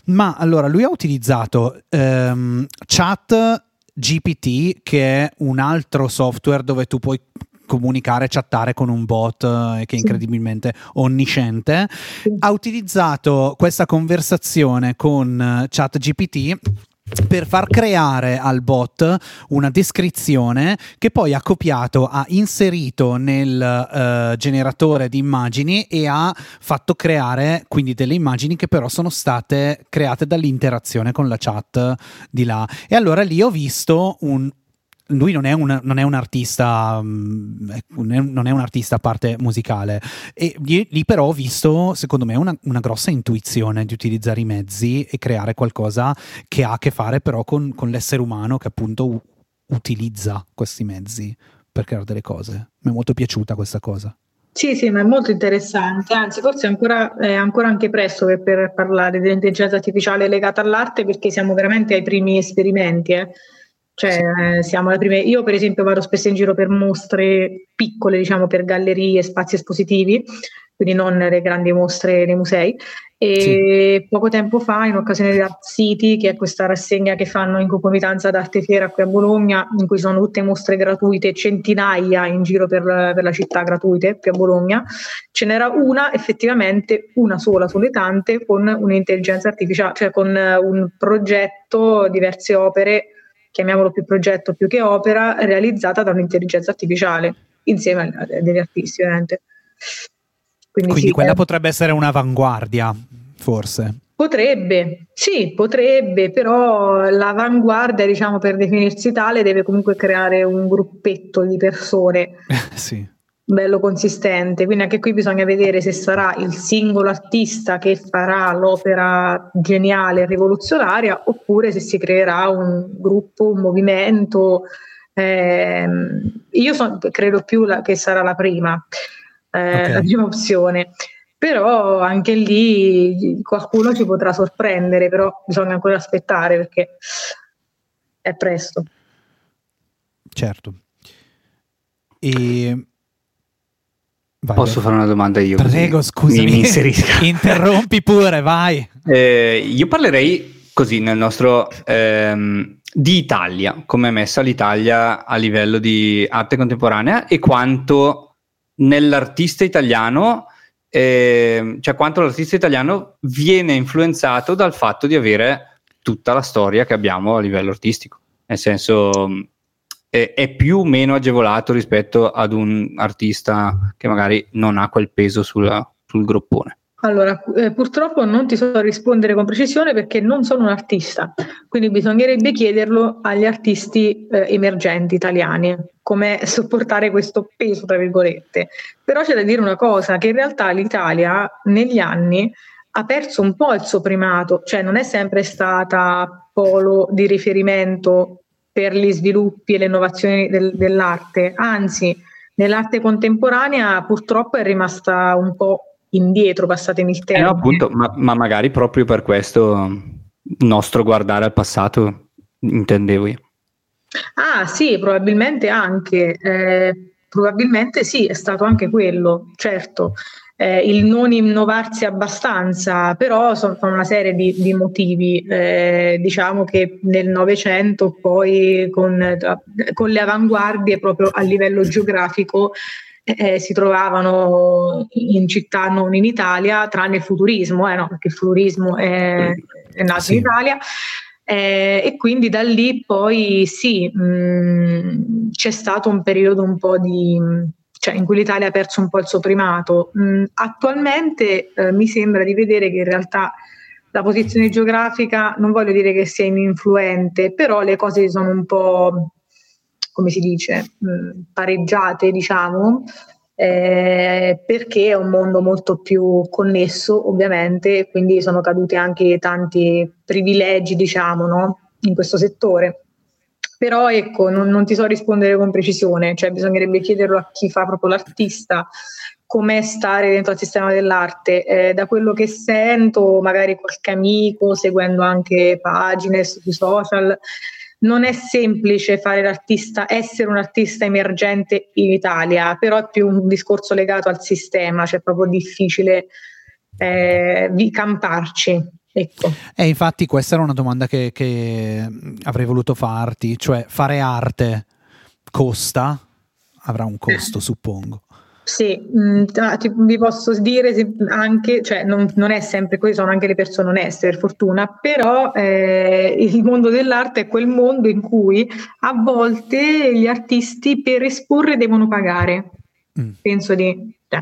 ma allora lui ha utilizzato ehm, chat GPT, che è un altro software dove tu puoi comunicare, chattare con un bot eh, che è incredibilmente onnisciente, ha utilizzato questa conversazione con eh, ChatGPT per far creare al bot una descrizione che poi ha copiato, ha inserito nel uh, generatore di immagini e ha fatto creare quindi delle immagini che però sono state create dall'interazione con la chat di là. E allora lì ho visto un, lui non è, un, non è un artista, mm, non è un artista a parte musicale, e lì, però ho visto, secondo me, una, una, grossa intuizione di utilizzare i mezzi e creare qualcosa che ha a che fare però con, con l'essere umano che appunto utilizza questi mezzi per creare delle cose. Mi è molto piaciuta questa cosa. Sì, sì, ma è molto interessante, anzi forse è ancora, è ancora anche presto per parlare dell'intelligenza artificiale legata all'arte perché siamo veramente ai primi esperimenti. Eh. Cioè, eh, siamo le prime. Io, per esempio, vado spesso in giro per mostre piccole, diciamo, per gallerie, spazi espositivi, quindi non le grandi mostre nei musei. E sì. poco tempo fa, in occasione di Art City, che è questa rassegna che fanno in concomitanza d'arte fiera qui a Bologna, in cui sono tutte mostre gratuite, centinaia in giro per, per la città gratuite qui a Bologna, ce n'era una, effettivamente una sola sulle tante, con un'intelligenza artificiale, cioè con un progetto, diverse opere chiamiamolo più progetto più che opera, realizzata da un'intelligenza artificiale insieme a degli artisti, ovviamente. Quindi, Quindi sì, quella è... potrebbe essere un'avanguardia, forse. Potrebbe, sì, potrebbe, però l'avanguardia, diciamo, per definirsi tale, deve comunque creare un gruppetto di persone. sì bello consistente, quindi anche qui bisogna vedere se sarà il singolo artista che farà l'opera geniale e rivoluzionaria oppure se si creerà un gruppo, un movimento. Eh, io son, credo più la, che sarà la prima, eh, okay. la prima opzione, però anche lì qualcuno ci potrà sorprendere, però bisogna ancora aspettare perché è presto. Certo. E Vai, Posso vai. fare una domanda io? Prego, scusami. Mi, mi Interrompi pure, vai. Eh, io parlerei così nel nostro ehm, di Italia, come è messa l'Italia a livello di arte contemporanea e quanto nell'artista italiano, eh, cioè quanto l'artista italiano viene influenzato dal fatto di avere tutta la storia che abbiamo a livello artistico. nel senso è, più o meno agevolato rispetto ad un artista che magari non ha quel peso sulla, sul groppone. Allora, eh, purtroppo non ti so rispondere con precisione perché non sono un artista, quindi bisognerebbe chiederlo agli artisti eh, emergenti italiani, come sopportare questo peso, tra virgolette. Però c'è da dire una cosa, che in realtà l'Italia negli anni ha perso un po' il suo primato, cioè non è sempre stata polo di riferimento per gli sviluppi e le innovazioni del, dell'arte, anzi nell'arte contemporanea purtroppo è rimasta un po' indietro, passatemi il tempo. Eh no, appunto, ma, ma, magari proprio per questo nostro guardare al passato, intendevo io. Ah sì, probabilmente anche, eh, probabilmente sì, è stato anche quello, certo. Eh, il non innovarsi abbastanza, però sono, una serie di, di motivi. Eh, diciamo che nel Novecento poi con, con le avanguardie proprio a livello geografico eh, si trovavano in città non in Italia, tranne il futurismo, eh, no, perché il futurismo è, è nato sì. in Italia. Eh, e quindi da lì poi sì, mh, mm, c'è stato un periodo un po' di, cioè in cui l'Italia ha perso un po' il suo primato. Mh, attualmente eh, mi sembra di vedere che in realtà la posizione geografica non voglio dire che sia ininfluente, però le cose sono un po' come si dice, mh, pareggiate, diciamo, eh, perché è un mondo molto più connesso, ovviamente, quindi sono caduti anche tanti privilegi, diciamo, no? in questo settore. Però ecco, non, non, ti so rispondere con precisione, cioè bisognerebbe chiederlo a chi fa proprio l'artista com'è stare dentro al sistema dell'arte. Eh, da quello che sento, magari qualche amico, seguendo anche pagine sui social, non è semplice fare l'artista, essere un artista emergente in Italia, però è più un discorso legato al sistema, cioè è proprio difficile eh, camparci. Ecco. E infatti questa era una domanda che, che avrei voluto farti, cioè fare arte costa? Avrà un costo, eh. suppongo. Sì, mm, vi posso dire anche, cioè non, non, è sempre così, sono anche le persone oneste per fortuna, però eh, il mondo dell'arte è quel mondo in cui a volte gli artisti per esporre devono pagare. Mm. Penso di... Cioè.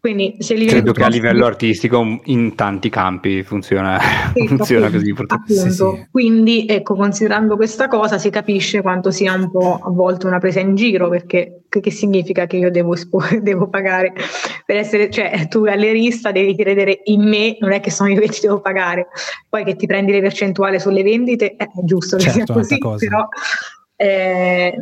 Quindi se li Credo che a livello artistico in tanti campi funziona, sì, funziona così. Appunto. Sì, sì. Quindi ecco, considerando questa cosa si capisce quanto sia un po' a volte una presa in giro, perché che, che significa che io devo, devo, pagare per essere, cioè tu gallerista devi credere in me, non è che sono io che ti devo pagare, poi che ti prendi le percentuali sulle vendite, è giusto che certo, sia così, però... Eh,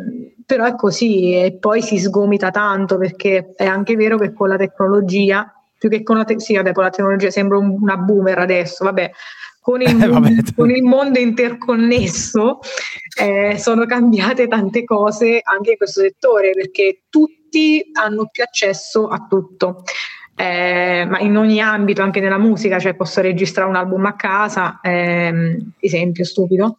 però è così e poi si sgomita tanto perché è anche vero che con la tecnologia, più che con la, te- sì, vabbè, con la tecnologia sembra un, una boomer adesso, vabbè, con il, eh, mondo, con il mondo interconnesso eh, sono cambiate tante cose anche in questo settore perché tutti hanno più accesso a tutto. Eh, ma in ogni ambito, anche nella musica, cioè posso registrare un album a casa, ehm, esempio stupido,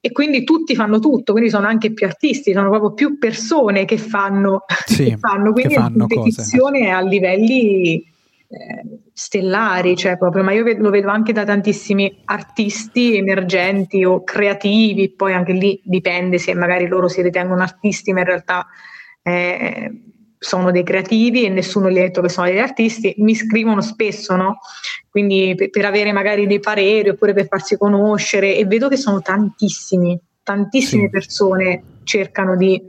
e quindi tutti fanno tutto, quindi sono anche più artisti, sono proprio più persone che fanno, sì, che fanno quindi che fanno è una competizione cose. a livelli eh, stellari, cioè proprio, ma io vedo, lo vedo anche da tantissimi artisti emergenti o creativi, poi anche lì dipende se magari loro si ritengono artisti, ma in realtà eh, sono dei creativi e nessuno gli ha detto che sono degli artisti, mi scrivono spesso, no? Quindi per, per avere magari dei pareri oppure per farsi conoscere e vedo che sono tantissimi, tantissime sì. persone cercano di,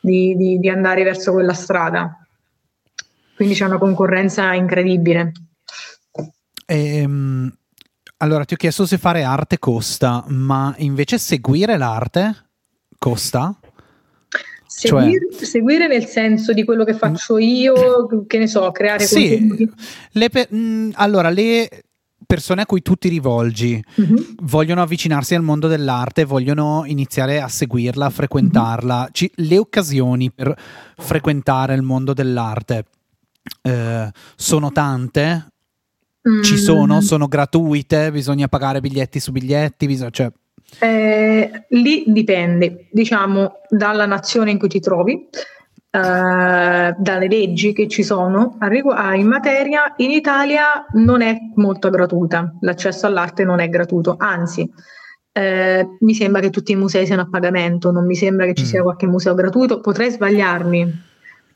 di, di, di andare verso quella strada. Quindi c'è una concorrenza incredibile. Ehm, allora, ti ho chiesto se fare arte costa, ma invece seguire l'arte costa? Seguire, cioè, seguire, nel senso di quello che faccio io, che ne so, creare sì, le pe- mh, mm, allora, le persone a cui tu ti rivolgi uh-huh. vogliono avvicinarsi al mondo dell'arte, vogliono iniziare a seguirla, a frequentarla. Uh-huh. Ci, le occasioni per frequentare il mondo dell'arte eh, sono tante. Mm. Ci sono, sono gratuite, bisogna pagare biglietti su biglietti, bisogna, cioè, eh, lì dipende, diciamo, dalla nazione in cui ti trovi, eh, dalle leggi che ci sono in materia. In Italia non è molto gratuita, l'accesso all'arte non è gratuito, anzi, eh, mi sembra che tutti i musei siano a pagamento, non mi sembra che ci Mm. sia qualche museo gratuito, potrei sbagliarmi,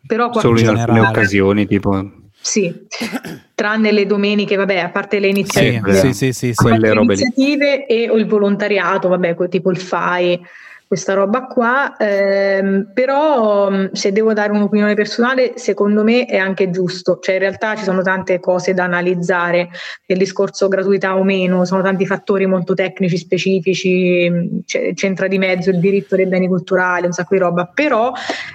però Solo in qualche- alcune occasioni, tipo sì, tranne le domeniche, vabbè, a parte le iniziative, sì, sì, sì, sì. Le iniziative e o il volontariato, vabbè, tipo il FAI, questa roba qua, ehm, però mh, se devo dare un'opinione personale, secondo me è anche giusto, cioè in realtà ci sono tante cose da analizzare nel discorso gratuità o meno, sono tanti fattori molto tecnici, specifici, mh, c'è- c'entra di mezzo il diritto dei beni culturali, un sacco di roba, però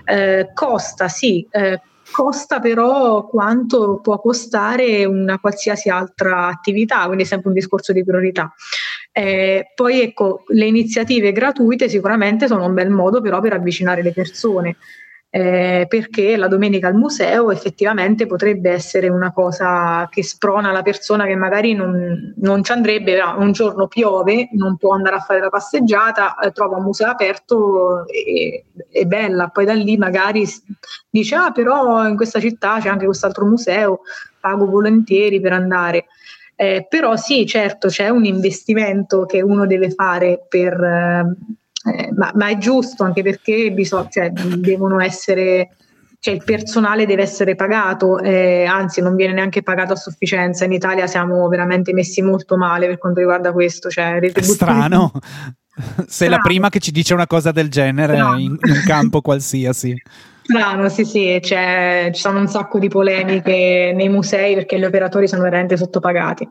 eh, costa, sì, eh, costa però quanto può costare una qualsiasi altra attività, quindi è sempre un discorso di priorità. Eh, poi ecco, le iniziative gratuite sicuramente sono un bel modo però per avvicinare le persone. Eh, perché la domenica al museo effettivamente potrebbe essere una cosa che sprona la persona che magari non, non ci andrebbe, ah, un giorno piove, non può andare a fare la passeggiata, eh, trova un museo aperto e è bella, poi da lì magari dice ah però in questa città c'è anche quest'altro museo, pago volentieri per andare. Eh, però sì, certo, c'è un investimento che uno deve fare per, eh, ma, ma è giusto anche perché bisog- cioè, devono essere, cioè il personale deve essere pagato, eh, anzi non viene neanche pagato a sufficienza. In Italia siamo veramente messi molto male per quanto riguarda questo. Cioè, È strano. Sei la Strano. prima che ci dice una cosa del genere in, in un campo qualsiasi. Strano, sì, sì, c'è- ci sono un sacco di polemiche nei musei perché gli operatori sono veramente sottopagati.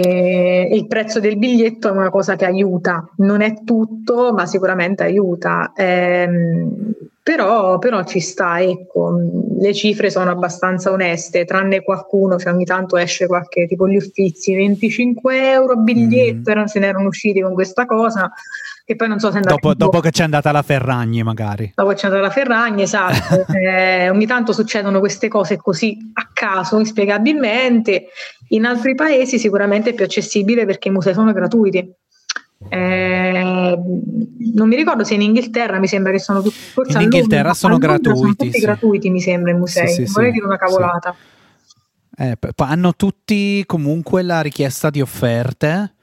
E il prezzo del biglietto è una cosa che aiuta, non è tutto, ma sicuramente aiuta. Ehm, però, però ci sta, ecco, le cifre sono abbastanza oneste, tranne qualcuno, cioè ogni tanto esce qualche tipo gli uffizi, 25 euro biglietto, Mm. se ne erano usciti con questa cosa, che poi non so se andata Dopo, dopo che c'è andata la Ferragni, magari. Dopo c'è andata la Ferragni, esatto. Eh, ogni tanto succedono queste cose così a caso, inspiegabilmente. In altri paesi sicuramente è più accessibile perché i musei sono gratuiti. Eh, non mi ricordo se in Inghilterra mi sembra che sono tutti forse In a Londra- Inghilterra a sono Londra gratuiti, sono tutti sì. gratuiti mi sembra i musei Sì, sì, vorrei sì, dire una cavolata Eh, hanno tutti comunque la richiesta di offerte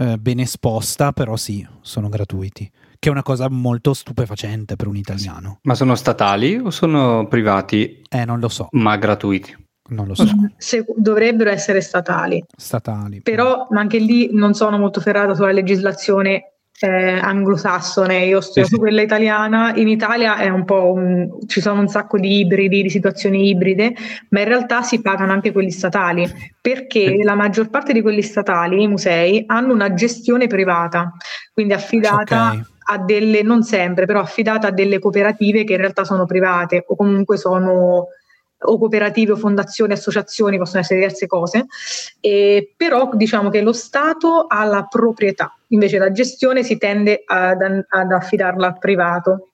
eh, ben esposta, però sì, sono gratuiti. Che è una cosa molto stupefacente per un italiano. Ma sono statali o sono privati Eh, non lo so, ma gratuiti? non lo so. Se- dovrebbero essere statali Statali. però anche lì non sono molto ferrata sulla legislazione eh, anglosassone, io sto Sì, sì. su quella italiana, in Italia è un po' un- ci sono un sacco di ibridi, di situazioni ibride, ma in realtà si pagano anche quelli statali, perché Sì. la maggior parte di quelli statali, i musei, hanno una gestione privata, quindi affidata Ok. a delle, non sempre, però affidata a delle cooperative che in realtà sono private o comunque sono o cooperative o fondazioni, associazioni, possono essere diverse cose, e però diciamo che lo Stato ha la proprietà, invece la gestione si tende ad, ad affidarla al privato.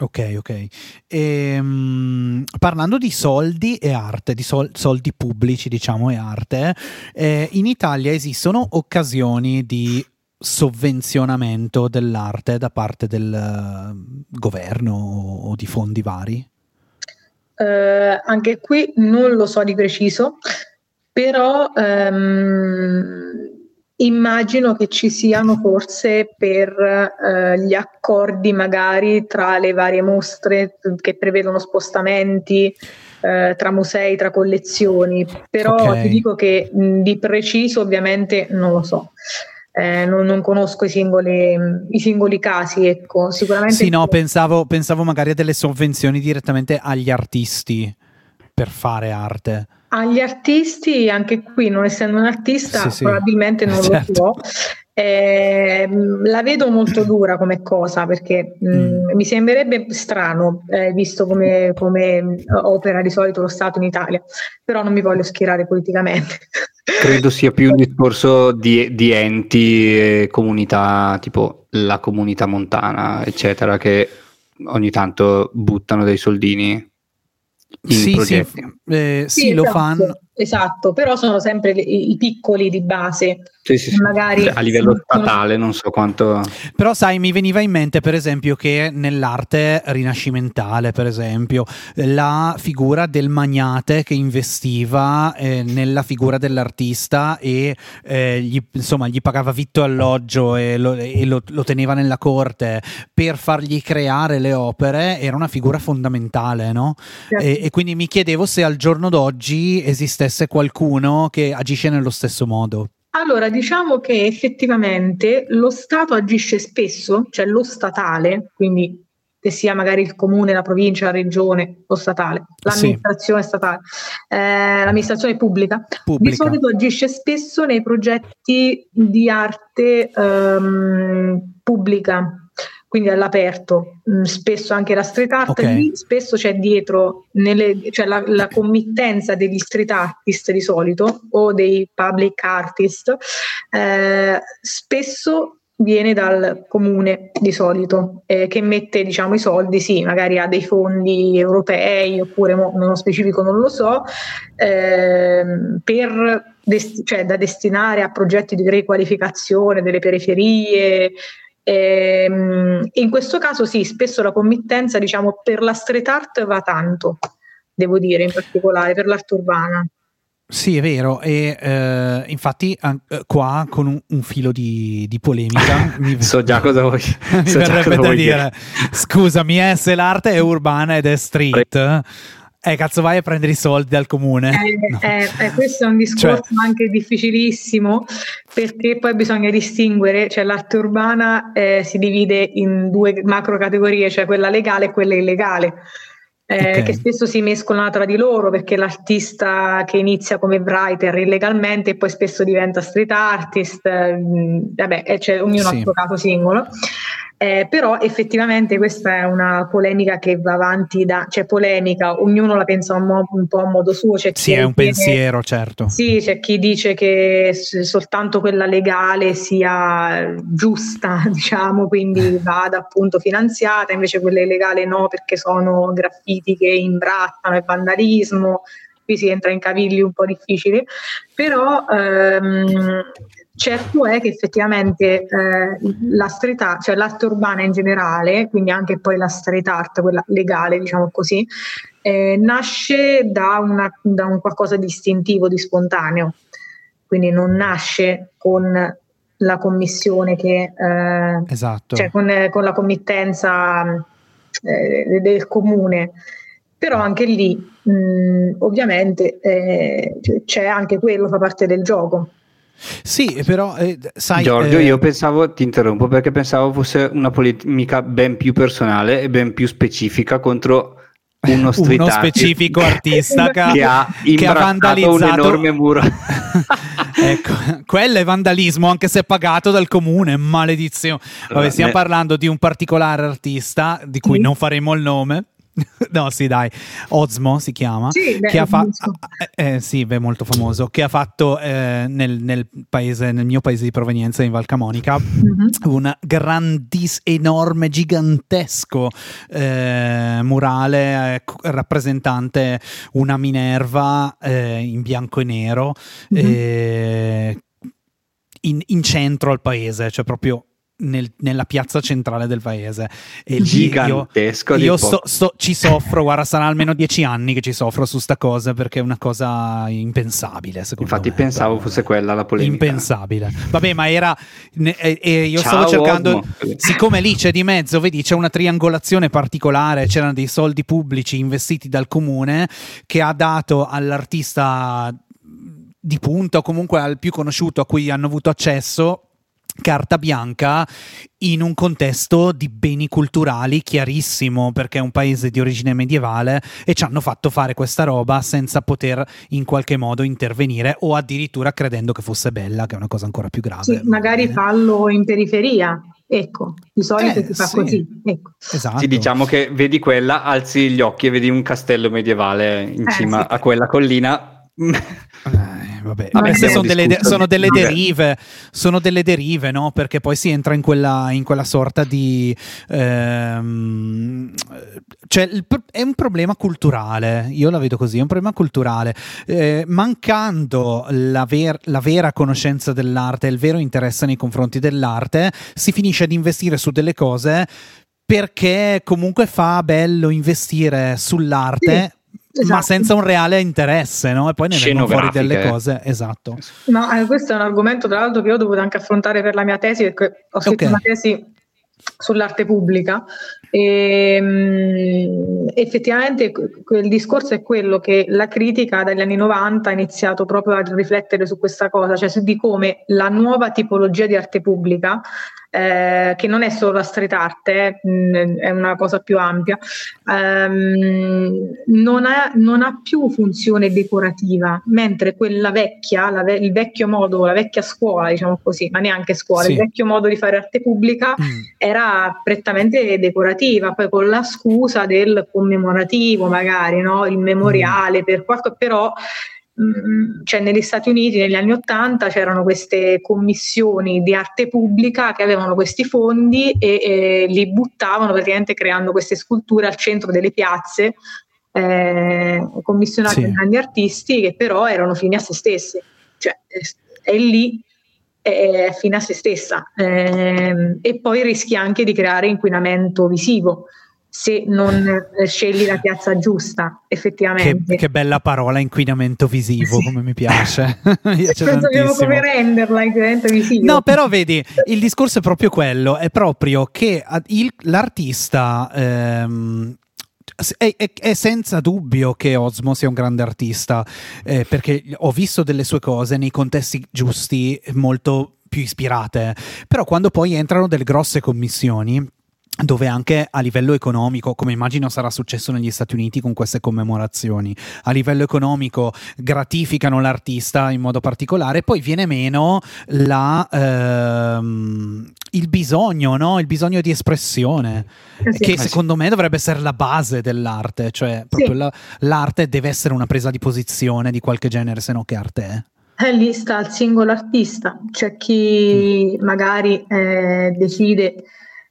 Ok, ok. Ehm, parlando di soldi e arte, di sol- soldi pubblici, diciamo, e arte, eh, in Italia esistono occasioni di sovvenzionamento dell'arte da parte del eh, governo o di fondi vari? Eh, anche qui non lo so di preciso, però ehm, immagino che ci siano forse per eh, gli accordi magari tra le varie mostre che prevedono spostamenti eh, tra musei, tra collezioni, però Ok. ti dico che mh, di preciso ovviamente non lo so. Eh, non, non conosco i singoli, i singoli casi, ecco, sicuramente Sì, no, pensavo, pensavo magari a delle sovvenzioni direttamente agli artisti per fare arte. Agli artisti, anche qui, non essendo un artista, Sì, sì. probabilmente non Certo. lo so. Ehm, la vedo molto dura come cosa perché mh, Mm. mi sembrerebbe strano, eh, visto come, come, mh, opera di solito lo Stato in Italia, però non mi voglio schierare politicamente. Credo sia più un discorso di, di enti e comunità, tipo la comunità montana, eccetera, che ogni tanto buttano dei soldini in Sì, sì, eh, sì, Sì, lo esatto. fanno. Esatto, però sono sempre i, i piccoli di base. Sì, sì, sì. Magari Cioè, a livello statale non so quanto... Però sai, mi veniva in mente per esempio che nell'arte rinascimentale, per esempio, la figura del magnate che investiva eh, nella figura dell'artista e eh, gli, insomma, gli pagava vitto e alloggio e, lo, e lo- lo teneva nella corte per fargli creare le opere, era una figura fondamentale, no? E, e quindi mi chiedevo se al giorno d'oggi esistesse qualcuno che agisce nello stesso modo. Allora, diciamo che effettivamente lo Stato agisce spesso, cioè lo statale, quindi che sia magari il comune, la provincia, la regione, lo statale, l'amministrazione statale, eh, l'amministrazione pubblica, di Pubblica. solito agisce spesso nei progetti di arte ehm, pubblica, quindi all'aperto, Mm, spesso anche la street art, Ok. lì spesso c'è dietro nelle- cioè la, la committenza degli street artist di solito o dei public artist, eh, spesso viene dal comune di solito eh, che mette diciamo i soldi sì magari ha dei fondi europei oppure mo, nello specifico non lo so ehm, per dest- cioè, da destinare a progetti di riqualificazione delle periferie Ehm, in questo caso sì, spesso la committenza, diciamo, per la street art va tanto, devo dire, in particolare per l'arte urbana. Sì, è vero, e eh, infatti an- eh, qua con un, un filo di, di polemica mi, So già cosa vuoi, mi so verrebbe cosa da vuoi dire, scusami, eh, se l'arte è urbana ed è street, eh cazzo vai a prendere i soldi dal comune. Eh, No. eh, eh, questo è un discorso anche difficilissimo perché poi bisogna distinguere, cioè l'arte urbana eh, si divide in due macro categorie, cioè quella legale e quella illegale. eh, Ok. che spesso si mescolano tra di loro perché l'artista che inizia come writer illegalmente e poi spesso diventa street artist, mh, vabbè, cioè, ognuno ha Sì. il suo caso singolo. Eh, però effettivamente questa è una polemica che va avanti da, cioè polemica, ognuno la pensa un, mo- un po' a modo suo. C'è Sì, è un ritiene- pensiero, certo. Sì, c'è chi dice che soltanto quella legale sia giusta, diciamo, quindi vada appunto finanziata, invece quella illegale no, perché sono graffiti che imbrattano e vandalismo. Qui si entra in cavilli un po' difficili, però ehm, certo è che effettivamente eh, la street art, cioè l'arte urbana in generale, quindi anche poi la street art, quella legale, diciamo così, eh, nasce da, una- da un qualcosa di istintivo, di spontaneo, quindi non nasce con la commissione che, eh, Esatto. cioè con, con la committenza eh, del comune. Però anche lì, mh, ovviamente, eh, c'è anche quello, fa parte del gioco. Sì, però eh, sai... Giorgio, eh, io pensavo, ti interrompo perché pensavo fosse una polemica ben più personale e ben più specifica contro uno street uno specifico artista che, che ha che ha vandalizzato un enorme muro. ecco, quello è vandalismo anche se pagato dal comune, maledizione. Vabbè, stiamo parlando di un particolare artista di cui Sì. non faremo il nome. No, sì, dai, Osmo si chiama. Sì, beh, che ha fatto, famoso. eh, sì, beh, molto famoso. Che ha fatto eh, nel, nel paese, nel mio paese di provenienza, in Val Camonica, Mhm. un grandis, enorme, gigantesco eh, murale eh, c- rappresentante una Minerva eh, in bianco e nero Mhm. eh, in, in centro al paese, cioè proprio nel- nella piazza centrale del paese. E io- Gigantesco. io poco. sto- sto- ci soffro, guarda, sarà almeno dieci anni che ci soffro su sta cosa perché è una cosa impensabile. Secondo Infatti me, pensavo però. fosse quella la polemica. Impensabile. Vabbè, ma era. ne- e, e io Ciao, stavo cercando. Osmo. Siccome lì c'è di mezzo, vedi, c'è una triangolazione particolare. C'erano dei soldi pubblici investiti dal comune che ha dato all'artista di punta o comunque al più conosciuto a cui hanno avuto accesso carta bianca in un contesto di beni culturali chiarissimo perché è un paese di origine medievale e ci hanno fatto fare questa roba senza poter in qualche modo intervenire o addirittura credendo che fosse bella che è una cosa ancora più grave Sì, magari Bene. fallo in periferia, ecco, di solito Eh, si fa sì. così. Ecco. esatto Sì, diciamo che vedi quella, alzi gli occhi e vedi un castello medievale in Eh, cima sì. a quella collina. Vabbè, vabbè sono, delle, de- sono, delle, derive, sono delle derive, no? Perché poi si entra in quella, in quella sorta di... Ehm, cioè, il, è un problema culturale, io la vedo così, è un problema culturale. Eh, mancando la, ver- la vera conoscenza dell'arte, il vero interesse nei confronti dell'arte, si finisce ad investire su delle cose perché comunque fa bello investire sull'arte. Sì. Esatto. ma senza un reale interesse, no? E poi ne vengono fuori delle cose, esatto. No, eh, questo è un argomento, tra l'altro, che io ho dovuto anche affrontare per la mia tesi, perché ho scritto okay. una tesi sull'arte pubblica e, um, effettivamente quel discorso è quello che la critica dagli anni 90 ha iniziato proprio a riflettere su questa cosa, cioè su di come la nuova tipologia di arte pubblica eh, che non è solo la street art, eh, è una cosa più ampia, ehm, non, ha, non, ha, più funzione decorativa, mentre quella vecchia, la, il vecchio modo, la vecchia scuola, diciamo così, ma neanche scuola, sì. il vecchio modo di fare arte pubblica mm. era prettamente decorativa, poi con la scusa del commemorativo magari, no? il memoriale, mm. per qualche, però cioè negli Stati Uniti negli anni Ottanta c'erano queste commissioni di arte pubblica che avevano questi fondi e, e li buttavano praticamente creando queste sculture al centro delle piazze eh, commissionate sì. grandi artisti che però erano fini a se stessi. Cioè è lì è fine a se stessa. Eh, e poi rischi anche di creare inquinamento visivo se non scegli la piazza giusta, effettivamente. Che, che bella parola, inquinamento visivo, sì. come mi piace. Dobbiamo come renderla inquinamento visivo. No, però vedi, il discorso è proprio quello, è proprio che il, l'artista... Ehm, è, è, è, senza dubbio che Osmo sia un grande artista, eh, perché ho visto delle sue cose nei contesti giusti, molto più ispirate. Però quando poi entrano delle grosse commissioni dove anche a livello economico, come immagino sarà successo negli Stati Uniti con queste commemorazioni, a livello economico gratificano l'artista in modo particolare, poi viene meno la, ehm, il bisogno, no? il bisogno di espressione, eh sì, che eh secondo me dovrebbe essere la base dell'arte, cioè proprio sì. la, l'arte deve essere una presa di posizione di qualche genere, se no che arte è. E lì sta il singolo artista, c'è chi mm. magari eh, decide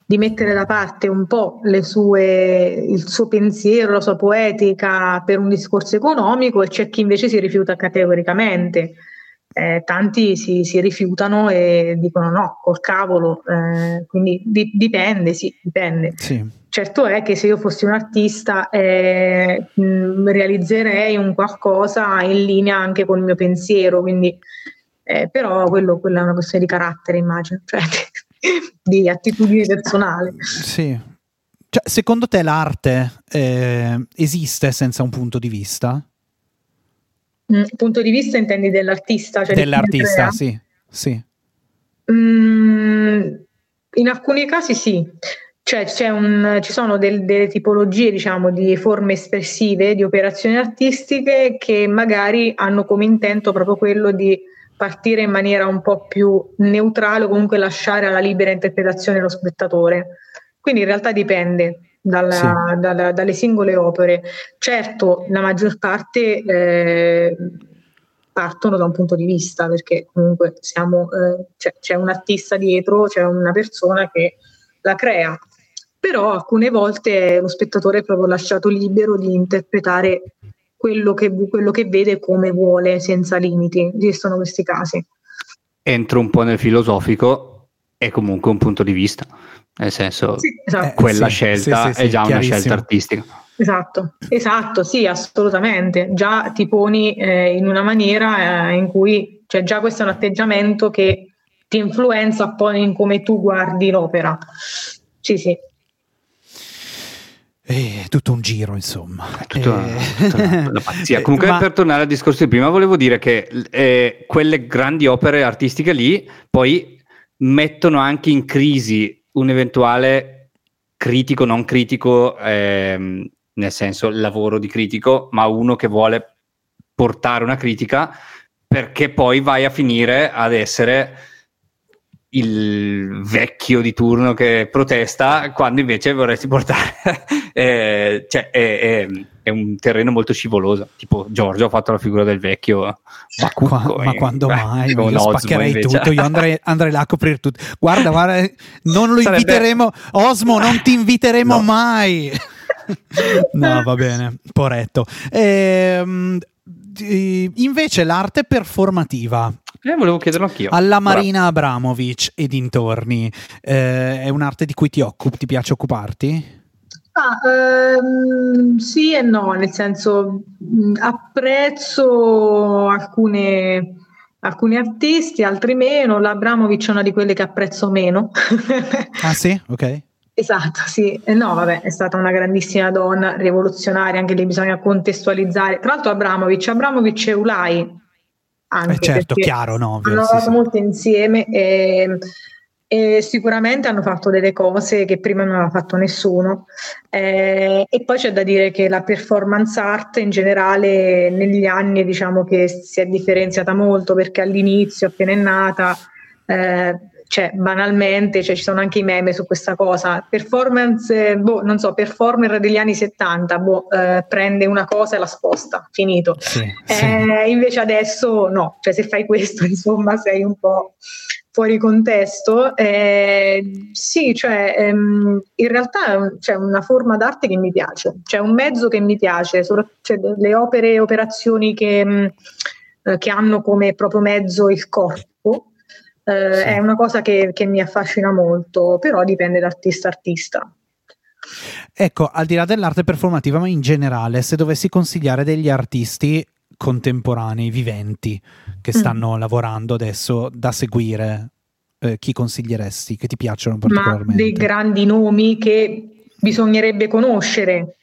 di mettere da parte un po' sue, il suo pensiero, la sua poetica per un discorso economico e c'è chi invece si rifiuta categoricamente. Eh, tanti si, si, rifiutano e dicono no, col cavolo, eh, quindi di, dipende, sì, dipende. Sì. Certo è che se io fossi un artista eh, mh, realizzerei un qualcosa in linea anche con il mio pensiero, quindi, eh, però quello, quella è una questione di carattere, immagino. Cioè, di attitudine personale. Sì. Cioè, secondo te l'arte eh, esiste senza un punto di vista? Mm, punto di vista intendi dell'artista? Cioè dell'artista, sì. sì. Mm, in alcuni casi sì. Cioè un, ci sono del, delle tipologie diciamo, di forme espressive, di operazioni artistiche che magari hanno come intento proprio quello di partire in maniera un po' più neutrale o comunque lasciare alla libera interpretazione lo spettatore. Quindi in realtà dipende dalla, sì. dalla, dalle singole opere. Certo, la maggior parte eh, partono da un punto di vista, perché comunque siamo, eh, c'è, c'è un artista dietro, c'è una persona che la crea. Però alcune volte lo spettatore è proprio lasciato libero di interpretare quello che, quello che vede come vuole, senza limiti. Esistono questi casi. Entro un po' nel filosofico, è comunque un punto di vista, nel senso, sì, esatto. quella sì, scelta sì, è già una scelta artistica. Esatto, esatto, sì, assolutamente. Già ti poni eh, in una maniera eh, in cui, cioè già questo è un atteggiamento che ti influenza poi in come tu guardi l'opera. Sì, sì. È tutto un giro, insomma. Tutta, e... tutta una pazzia. Comunque, Ma... per tornare al discorso di prima, volevo dire che eh, quelle grandi opere artistiche lì poi mettono anche in crisi un eventuale critico, non critico, ehm, nel senso lavoro di critico, ma uno che vuole portare una critica perché poi vai a finire ad essere il vecchio di turno che protesta quando invece vorresti portare eh, cioè è, è, è, un terreno molto scivoloso. Tipo Giorgio ha fatto la figura del vecchio Bacucco, Qua, ma quando mai? Io Osmo spaccherei invece. tutto io andrei, andrei, là a coprire tutto. Guarda guarda non lo Sarebbe... inviteremo. Osmo non ti inviteremo no. mai. No va bene poretto. Ehm invece l'arte performativa eh, volevo chiederlo anch'io. Alla Marina Bravo. Abramovic e dintorni. Eh, è un'arte di cui ti occupi? Ti piace occuparti? Ah, ehm, sì e no, nel senso mh, apprezzo alcune, alcuni artisti, altri meno. L'Abramovic è una di quelle che apprezzo meno. ah sì? Ok. Esatto, sì. No, vabbè, è stata una grandissima donna, rivoluzionaria, anche lì bisogna contestualizzare. Tra l'altro Abramovic, Abramovic e Ulai, anche eh certo, chiaro, no? Hanno lavorato sì, molto insieme e, e, sicuramente hanno fatto delle cose che prima non aveva fatto nessuno. Eh, e poi c'è da dire che la performance art in generale negli anni diciamo che si è differenziata molto perché all'inizio, appena è nata, eh, cioè banalmente, cioè, ci sono anche i meme su questa cosa. Performance, boh, non so, performer degli anni 70, boh, eh, prende una cosa e la sposta, finito. Sì, eh, sì. Invece adesso no, cioè se fai questo, insomma, sei un po' fuori contesto. Eh, sì, cioè, ehm, in realtà c'è una forma d'arte che mi piace, c'è un mezzo che mi piace, cioè, le opere e operazioni che, mh, mm, eh, che hanno come proprio mezzo il corpo eh, sì. È una cosa che, che mi affascina molto, però dipende da artista a artista. Ecco, al di là dell'arte performativa, ma in generale, se dovessi consigliare degli artisti contemporanei, viventi, che mm. stanno mm. lavorando adesso da seguire, eh, chi consiglieresti? Che ti piacciono particolarmente? Ma dei grandi nomi che bisognerebbe conoscere.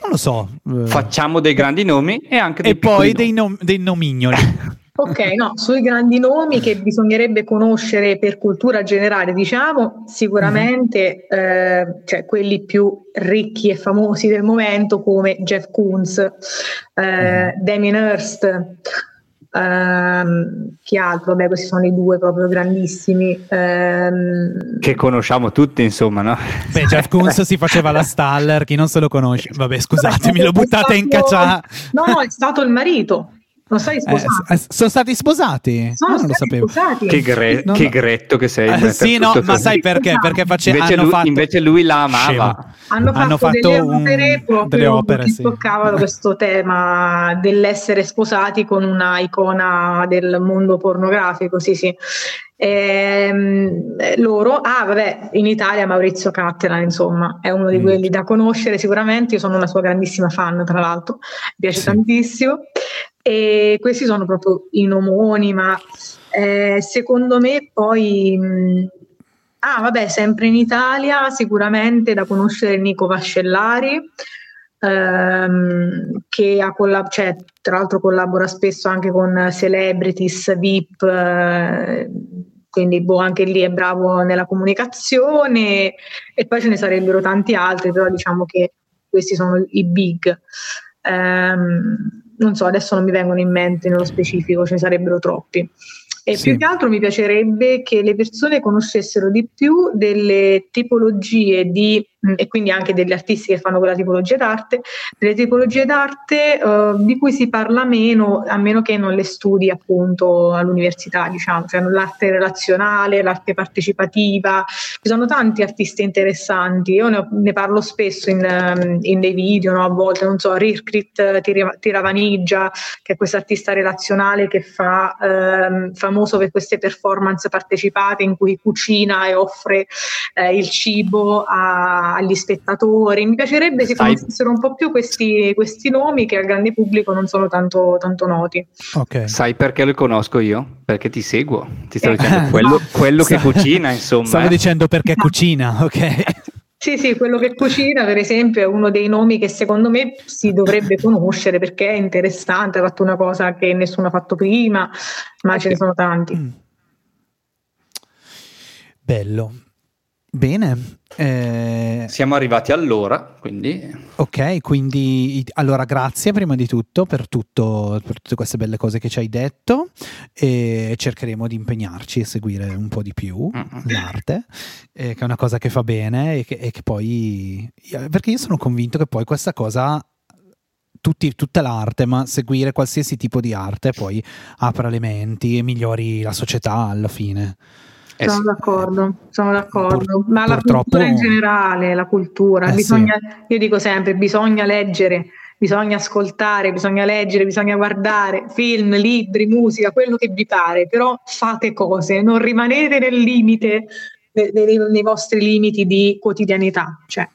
Non lo so. Eh. Facciamo dei grandi nomi e anche dei E poi dei, nom- dei nomignoli. Ok, no, sui grandi nomi che bisognerebbe conoscere per cultura generale, diciamo, sicuramente mm. eh, cioè quelli più ricchi e famosi del momento come Jeff Koons, eh, mm. Damien Hirst, ehm, chi altro? Beh, questi sono i due proprio grandissimi. Ehm... Che conosciamo tutti, insomma, no? Beh, Jeff Koons si faceva la Staller, chi non se lo conosce? Vabbè, scusatemi, lo buttate in caccia. No, no, è stato il marito. Non sei sposato? Eh, sono stati sposati? Sono ah, non lo sapevo. Sposati. Che, gre- no, che gretto che sei. Eh, sì, no, ma sai perché? Perché face- invece, lui, fatto... invece lui la amava. Hanno fatto, hanno fatto delle opere proprio delle opere, che sì. toccavano questo tema dell'essere sposati con una icona del mondo pornografico, sì sì. Ehm, loro, ah vabbè, in Italia Maurizio Cattelan, insomma, è uno di mm. quelli da conoscere sicuramente, io sono una sua grandissima fan tra l'altro, mi piace sì. tantissimo. E questi sono proprio i nomoni, ma eh, secondo me poi... Mh, ah, vabbè, sempre in Italia, sicuramente da conoscere Nico Vascellari, ehm, che ha collab- cioè, tra l'altro collabora spesso anche con celebrities, VIP, eh, quindi boh, anche lì è bravo nella comunicazione e poi ce ne sarebbero tanti altri, però diciamo che questi sono i big. Um, non so, adesso non mi vengono in mente nello specifico, ce ne sarebbero troppi. E sì. più che altro mi piacerebbe che le persone conoscessero di più delle tipologie di e quindi anche degli artisti che fanno quella tipologia d'arte, delle tipologie d'arte uh, di cui si parla meno, a meno che non le studi appunto all'università, diciamo, cioè l'arte relazionale, l'arte partecipativa, ci sono tanti artisti interessanti, io ne, ne parlo spesso in, um, in, dei video, no? a volte, non so, Rirkrit Tiravaniggia, che è questo artista relazionale che fa um, famoso per queste performance partecipate in cui cucina e offre eh, il cibo a agli spettatori. Mi piacerebbe che conoscessero un po' più questi, questi, nomi che al grande pubblico non sono tanto, tanto noti. Okay. Sai perché lo conosco io? Perché ti seguo. Ti sto eh. dicendo quello, quello che cucina, insomma. Stavo eh. dicendo perché cucina, ok. Sì, sì, quello che cucina, per esempio, è uno dei nomi che secondo me si dovrebbe conoscere perché è interessante, ha fatto una cosa che nessuno ha fatto prima, ma okay. ce ne sono tanti. Mm. Bello. Bene. Eh, Siamo arrivati all'ora, quindi... ok, quindi allora grazie prima di tutto per, tutto per tutte queste belle cose che ci hai detto e cercheremo di impegnarci e seguire un po' di più Mm-mm. l'arte, eh, che è una cosa che fa bene e che, e che poi... Perché io sono convinto che poi questa cosa... Tutti, tutta l'arte, ma seguire qualsiasi tipo di arte poi apra le menti e migliori la società alla fine. Eh Sono sì. d'accordo, sono d'accordo. Pur- Ma la purtroppo- cultura in generale, la cultura, Eh, bisogna, io dico sempre, bisogna leggere, bisogna ascoltare, bisogna leggere, bisogna guardare film, libri, musica, quello che vi pare, però fate cose, non rimanete nel limite, ne- nei, nei vostri limiti di quotidianità. Cioè,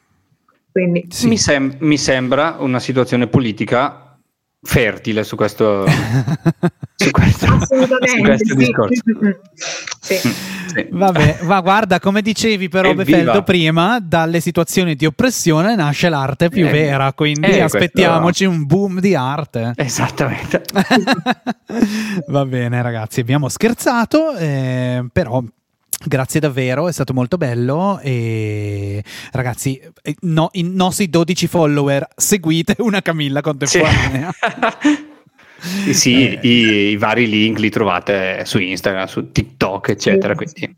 quindi, Sì. Mi, sem- mi sembra una situazione politica fertile su questo, su questo, su questo sì. discorso. Sì. Mm, sì. Vabbè, ma guarda, come dicevi però Evviva. Befeldo prima, dalle situazioni di oppressione nasce l'arte più Eh, vera, quindi eh, aspettiamoci un boom di arte. Esattamente. Va bene ragazzi, abbiamo scherzato, eh, però grazie davvero, è stato molto bello e ragazzi, eh, no- i nostri 12 follower, seguite una Camilla contemporanea. Sì, sì, Eh. i, i vari link li trovate su Instagram, su TikTok, eccetera. Quindi,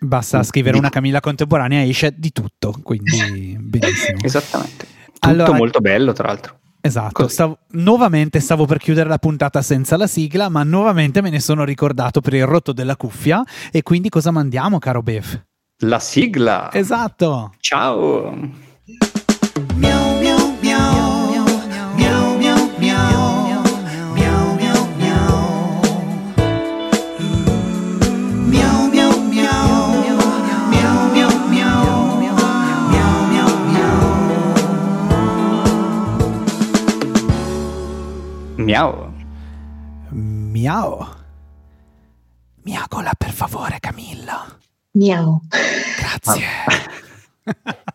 Basta scrivere una Camilla contemporanea e esce di tutto, quindi benissimo. esattamente. Tutto Allora- molto bello, tra l'altro. Esatto, stavo- nuovamente stavo per chiudere la puntata senza la sigla, ma nuovamente me ne sono ricordato per il rotto della cuffia e quindi cosa mandiamo, caro Bev? La sigla. Esatto. Ciao. Miau. Miau. Miagola per favore, Camilla. Miau. Grazie.